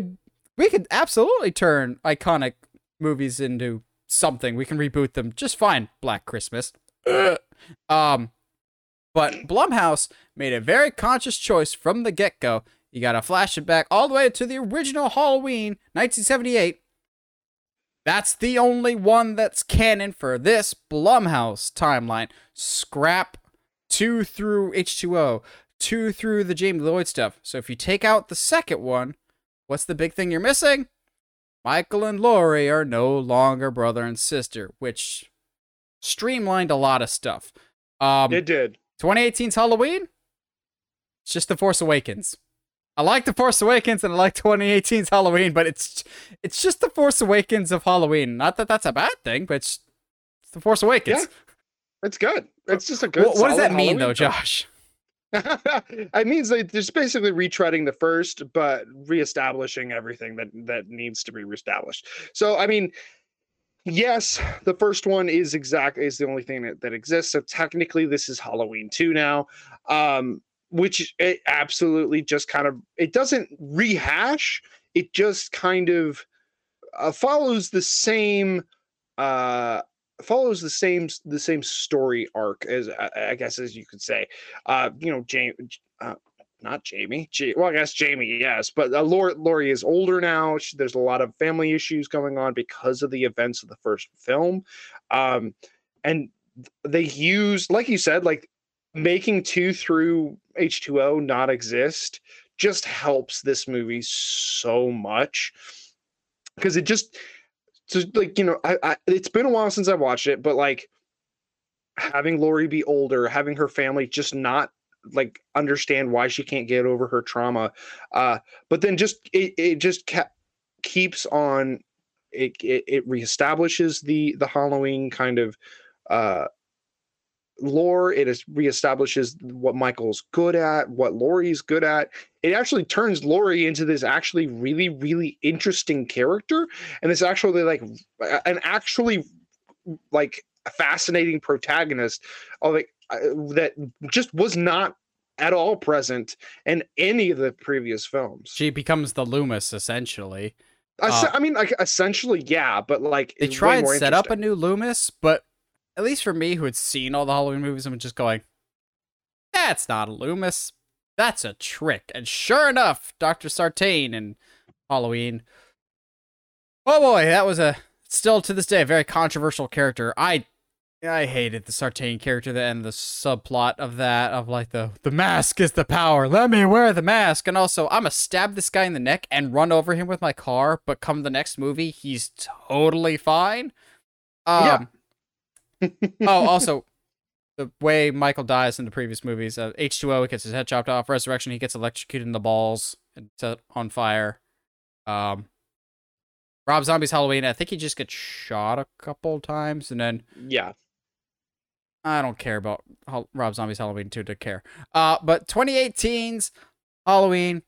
we could absolutely turn iconic movies into something. We can reboot them just fine. Black Christmas." Um, but Blumhouse made a very conscious choice from the get go. You got to flash it back all the way to the original Halloween, 1978. That's the only one that's canon for this Blumhouse timeline. Scrap 2 through H2O, two through the Jamie Lloyd stuff. So if you take out the second one, what's the big thing you're missing? Michael and Laurie are no longer brother and sister, which streamlined a lot of stuff. Um, it did. 2018's Halloween, it's just The Force Awakens. I like The Force Awakens and I like 2018's Halloween, but it's it's just The Force Awakens of Halloween. Not that that's a bad thing, but it's, it's The Force Awakens. Yeah, It's good. It's just a good. What, what does that mean, Halloween though, film. Josh? it means like just basically retreading the first, but reestablishing everything that that needs to be reestablished. So I mean, yes, the first one is exact is the only thing that, that exists. So technically, this is Halloween two now, um, which it absolutely just kind of it doesn't rehash. It just kind of uh, follows the same uh follows the same the same story arc as I, guess as you could say. Uh, you know, Jamie, uh, not Jamie. Well, I guess Jamie, yes, but uh, Laurie, Laurie is older now. She, there's a lot of family issues going on because of the events of the first film, um, and they use, like you said, like making two through H2O not exist just helps this movie so much because it just so like you know I, I it's been a while since I watched it, but like having Laurie be older, having her family just not like understand why she can't get over her trauma, uh, but then just it it just kept keeps on it, it it reestablishes the the Halloween kind of uh lore it is reestablishes what michael's good at what laurie's good at. It actually turns laurie into this actually really really interesting character and it's actually like an actually like fascinating protagonist of like uh, that just was not at all present in any of the previous films. She becomes the Loomis, essentially. Uh, i mean like essentially yeah but like They try and set up a new Loomis, but at least for me, who had seen all the Halloween movies, I'm just going, that's not a Loomis. That's a trick. And sure enough, Dr. Sartain and Halloween. Oh boy, that was a still to this day a very controversial character. I I hated the Sartain character, the and the subplot of that of like the the mask is the power. Let me wear the mask, and also I'm gonna stab this guy in the neck and run over him with my car. But come the next movie, he's totally fine. Um, Yeah. oh, also, the way Michael dies in the previous movies, uh, H2O he gets his head chopped off. Resurrection, he gets electrocuted in the balls and set on fire. Um, Rob Zombie's Halloween, I think he just gets shot a couple times, and then yeah I don't care about Rob Zombie's Halloween 2 to care. Uh, but 2018's Halloween,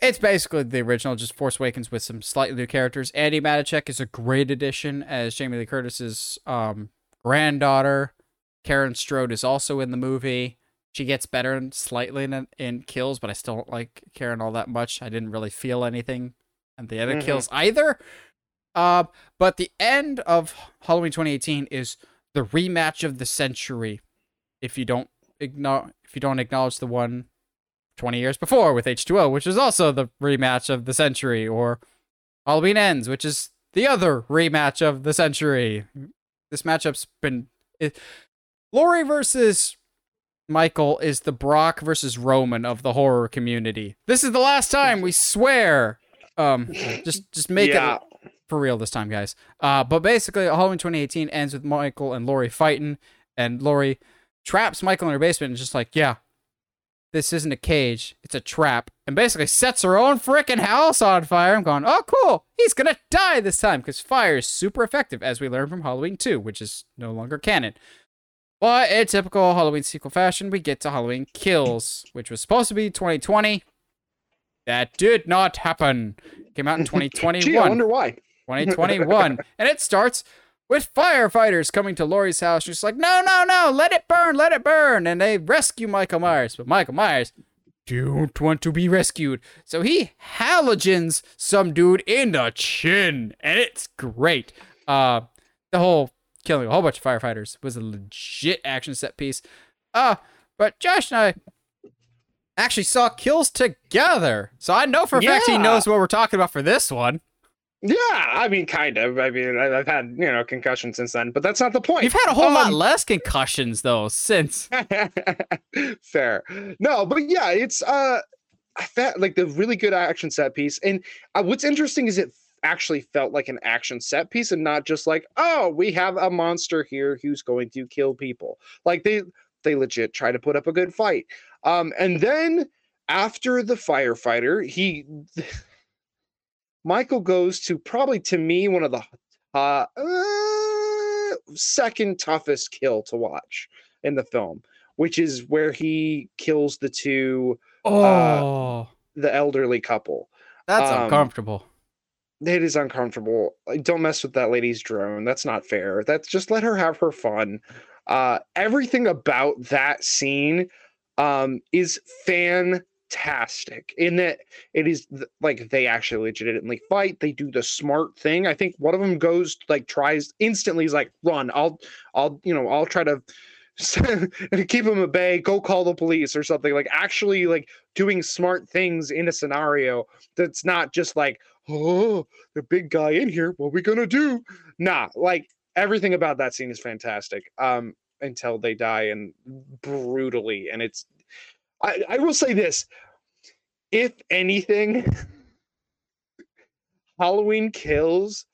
it's basically the original, just Force Awakens with some slightly new characters. Andi Matichak is a great addition as Jamie Lee Curtis's um, granddaughter. Karen Strode is also in the movie. She gets better and slightly in, in kills, but I still don't like Karen all that much. I didn't really feel anything at the other Mhm. kills either. Uh, but the end of Halloween 2018 is the rematch of the century. If you don't ignore, if you don't acknowledge the one 20 years before with H2O, which is also the rematch of the century, or Halloween Ends, which is the other rematch of the century. This matchup's been. It, Laurie versus Michael is the Brock versus Roman of the horror community. This is the last time we swear. Um, just just make yeah. it for real this time, guys. Uh, but basically, Halloween 2018 ends with Michael and Laurie fighting, and Laurie traps Michael in her basement and just like, yeah, this isn't a cage, it's a trap, and basically sets her own freaking house on fire. I'm going, oh, cool, he's gonna die this time because fire is super effective, as we learned from Halloween 2, which is no longer canon. But in typical Halloween sequel fashion, we get to Halloween Kills, which was supposed to be 2020. That did not happen. Came out in 2021. Gee, I wonder why. 2021. and it starts with firefighters coming to Laurie's house. She's like, no, no, no, let it burn, let it burn. And they rescue Michael Myers. But Michael Myers don't want to be rescued. So he halogens some dude in the chin. And it's great. Uh, the whole killing a whole bunch of firefighters was a legit action set piece. Uh, but Josh and I actually saw kills together. So I know for a fact he knows what we're talking about for this one. Yeah, I mean, kind of. I mean, I've had you know concussion since then, but that's not the point. You've had a whole lot Um, less concussions though since. Fair. No, but yeah, it's uh I felt like the really good action set piece. And uh, what's interesting is it actually felt like an action set piece and not just like, oh, we have a monster here who's going to kill people. Like they they legit try to put up a good fight. Um and then after the firefighter, he Michael goes to probably to me one of the uh, uh second toughest kill to watch in the film, which is where he kills the two Oh, the elderly couple. that's um, uncomfortable. It is uncomfortable. Like, don't mess with that lady's drone. That's not fair. That's just let her have her fun. Uh everything about that scene um is fantastic in that it is like they actually legitimately fight they do the smart thing. I think one of them goes like tries instantly is like run i'll i'll you know i'll try to keep him at bay go call the police or something. Like actually like doing smart things in a scenario that's not just like oh the big guy in here what we gonna do? Nah like everything about that scene is fantastic um until they die and brutally and it's i i will say this if anything halloween kills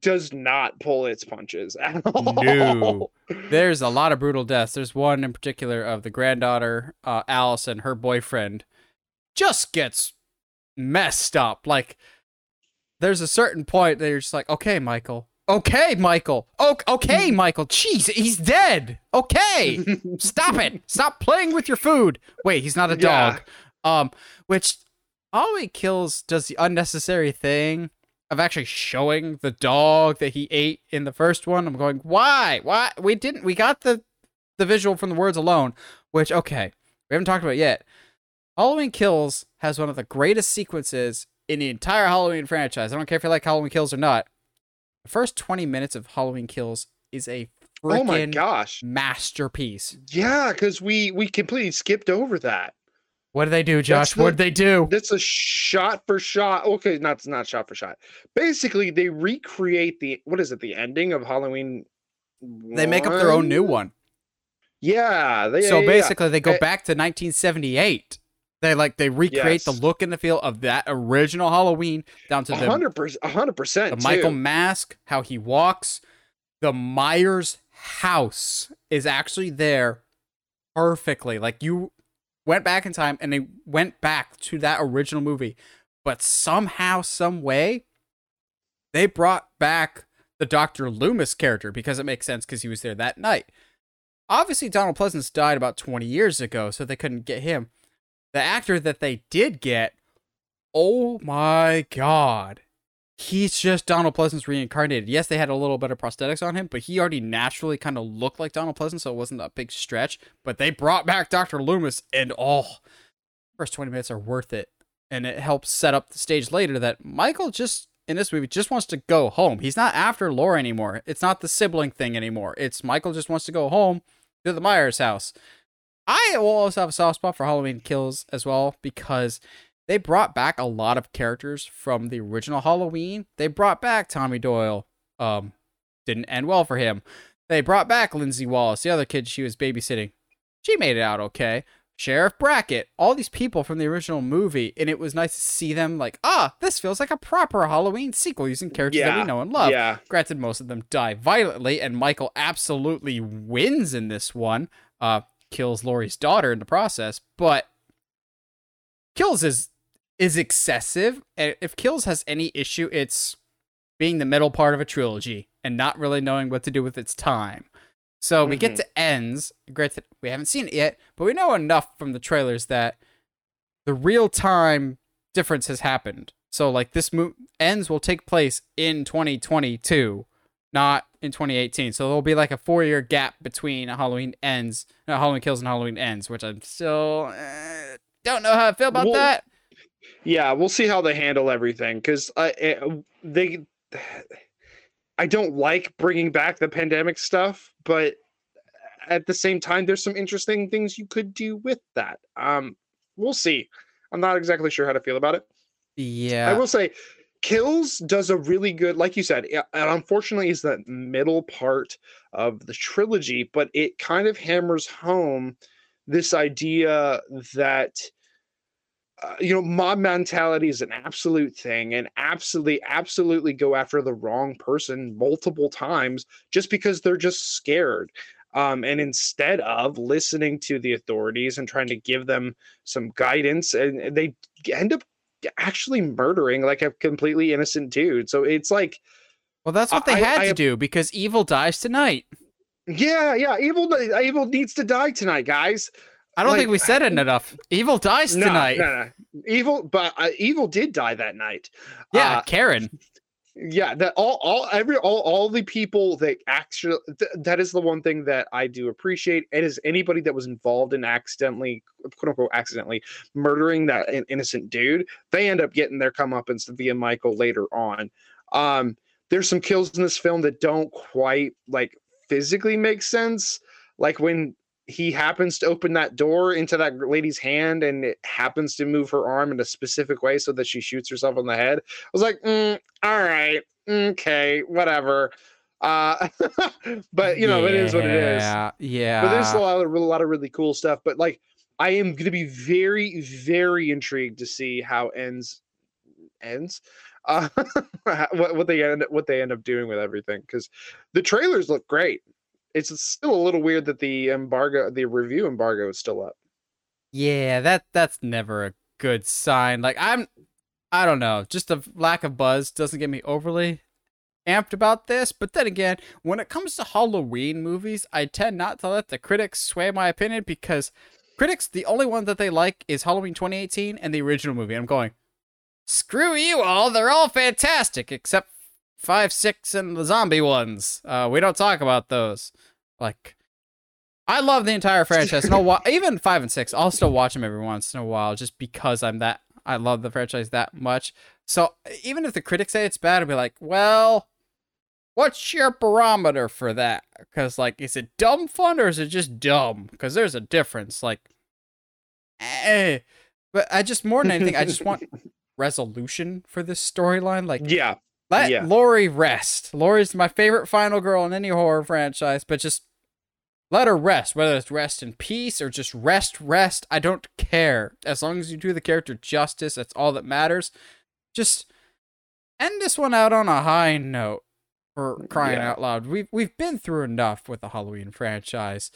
does not pull its punches at all No. There's a lot of brutal deaths. There's one in particular of the granddaughter, uh, Alice, and her boyfriend just gets messed up. Like, there's a certain point that you're just like, okay, Michael. Okay, Michael. Okay, Michael. Jeez, he's dead. Okay. Stop it. Stop playing with your food. Wait, he's not a Yeah. dog. Um, which Halloween Kills does the unnecessary thing of actually showing the dog that he ate in the first one. I'm going, why? Why? We didn't. We got the the visual from the words alone. Which okay, we haven't talked about yet. Halloween Kills has one of the greatest sequences in the entire Halloween franchise. I don't care if you like Halloween Kills or not. First 20 minutes of Halloween Kills is a oh my gosh masterpiece. yeah because we we completely skipped over that What did they do, Josh? the- What did they do? that's a shot for shot okay not not shot for shot basically they recreate the what is it the ending of halloween They make up their own new one. yeah they, so yeah, yeah, basically, they go Eh, back to 1978. They like they recreate the look and the feel of that original Halloween down to the, 100% 100% the too. Michael mask, how he walks. The Myers house is actually there perfectly. Like you went back in time and they went back to that original movie, but somehow, some way, they brought back the Dr. Loomis character because it makes sense because he was there that night. Obviously, Donald Pleasence died about 20 years ago, so they couldn't get him. The actor that they did get, oh my god. He's just Donald Pleasence reincarnated. Yes, they had a little bit of prosthetics on him, but he already naturally kind of looked like Donald Pleasence, so it wasn't a big stretch. But they brought back Dr. Loomis, and oh, first 20 minutes are worth it. And it helps set up the stage later that Michael just in this movie just wants to go home. He's not after Laura anymore. It's not the sibling thing anymore. It's Michael just wants to go home to the Myers house. I will also have a soft spot for Halloween Kills as well because they brought back a lot of characters from the original Halloween. They brought back Tommy Doyle. Um, didn't end well for him. They brought back Lindsay Wallace, the other kid she was babysitting. She made it out okay. Sheriff Brackett, all these people from the original movie, and it was nice to see them like, ah, this feels like a proper Halloween sequel using characters that we know and love. Yeah. Granted, most of them die violently, and Michael absolutely wins in this one. Uh, kills Laurie's daughter in the process, but kills is is excessive. And if kills has any issue, it's being the middle part of a trilogy and not really knowing what to do with its time. So we get Mhm. to ends. Granted, we haven't seen it yet, but we know enough from the trailers that the real time difference has happened. So like this move ends will take place in 2022, not in 2018. So there'll be like a four year gap between Halloween ends, no, Halloween kills and Halloween ends, which I'm still uh, don't know how I feel about Well, that. Yeah, we'll see how they handle everything because I eh, they I don't like bringing back the pandemic stuff, but at the same time, there's some interesting things you could do with that. Um, we'll see. I'm not exactly sure how to feel about it. Yeah, I will say, Kills does a really good, like you said, and unfortunately is the middle part of the trilogy, but it kind of hammers home this idea that uh, you know mob mentality is an absolute thing and absolutely absolutely go after the wrong person multiple times just because they're just scared. Um, and instead of listening to the authorities and trying to give them some guidance and they end up actually murdering like a completely innocent dude so it's like well, that's what they I- had I- to do because evil dies tonight. yeah yeah evil evil needs to die tonight guys I don't Like- think we said it enough. Evil dies no, tonight. no, no. evil but uh, evil did die that night Yeah, Uh, Karen. Yeah that all all every all, all the people that actually th- that is the one thing that i do appreciate. It is anybody that was involved in accidentally quote unquote accidentally murdering that in- innocent dude they end up getting their comeuppance via michael later on. Um there's some kills in this film that don't quite like physically make sense. Like when he happens to open that door into that lady's hand and it happens to move her arm in a specific way so that she shoots herself on the head I was like, mm, all right, okay, whatever. Uh, but you know, it is what it is. Yeah, yeah. But there's a lot of a lot of really cool stuff. But like, I am going to be very, very intrigued to see how ends ends. Uh, what, what they end what they end up doing with everything because the trailers look great. It's still a little weird that the embargo, the review embargo, is still up. Yeah, that that's never a good sign. Like I'm I don't know, just a lack of buzz doesn't get me overly amped about this, but then again, when it comes to Halloween movies, I tend not to let the critics sway my opinion because critics the only one that they like is Halloween 2018 and the original movie. I'm going, "Screw you all, they're all fantastic except 5, 6 and the zombie ones. Uh we don't talk about those." Like I love the entire franchise. No, wa- even five and six, I'll still watch them every once in a while, just because I'm that I love the franchise that much. So even if the critics say it's bad, I'll be like, well, what's your barometer for that? Because like, is it dumb fun or is it just dumb? Because there's a difference. Like, eh. But I just more than anything, I just want resolution for this storyline. Like, Yeah, let Yeah. Laurie rest. Laurie's my favorite final girl in any horror franchise, but just let her rest. Whether it's rest in peace or just rest, rest, I don't care. As long as you do the character justice, that's all that matters. Just end this one out on a high note for crying Yeah. out loud. We've we've been through enough with the Halloween franchise.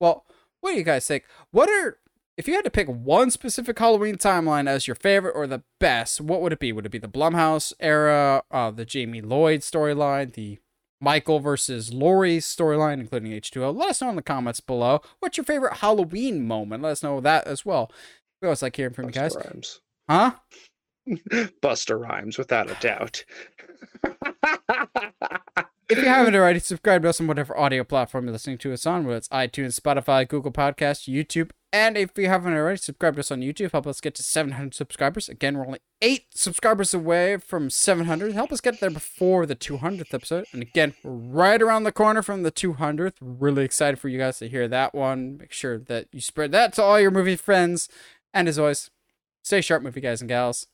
Well, what do you guys think? What are if you had to pick one specific Halloween timeline as your favorite or the best, what would it be? Would it be the Blumhouse era, uh, the Jamie Lloyd storyline, the Michael versus Laurie storyline, including H2O? Let us know in the comments below. What's your favorite Halloween moment? Let us know that as well. We always like hearing from you guys. Busta Rhymes. Huh? Busta Rhymes, without a doubt. If you haven't already, subscribe to us on whatever audio platform you're listening to us on, whether it's iTunes, Spotify, Google Podcasts, YouTube, And if you haven't already, subscribe to us on YouTube. Help us get to 700 subscribers. Again, we're only eight subscribers away from 700. Help us get there before the 200th episode. And again, right around the corner from the 200th. Really excited for you guys to hear that one. Make sure that you spread that to all your movie friends. And as always, stay sharp, movie guys and gals.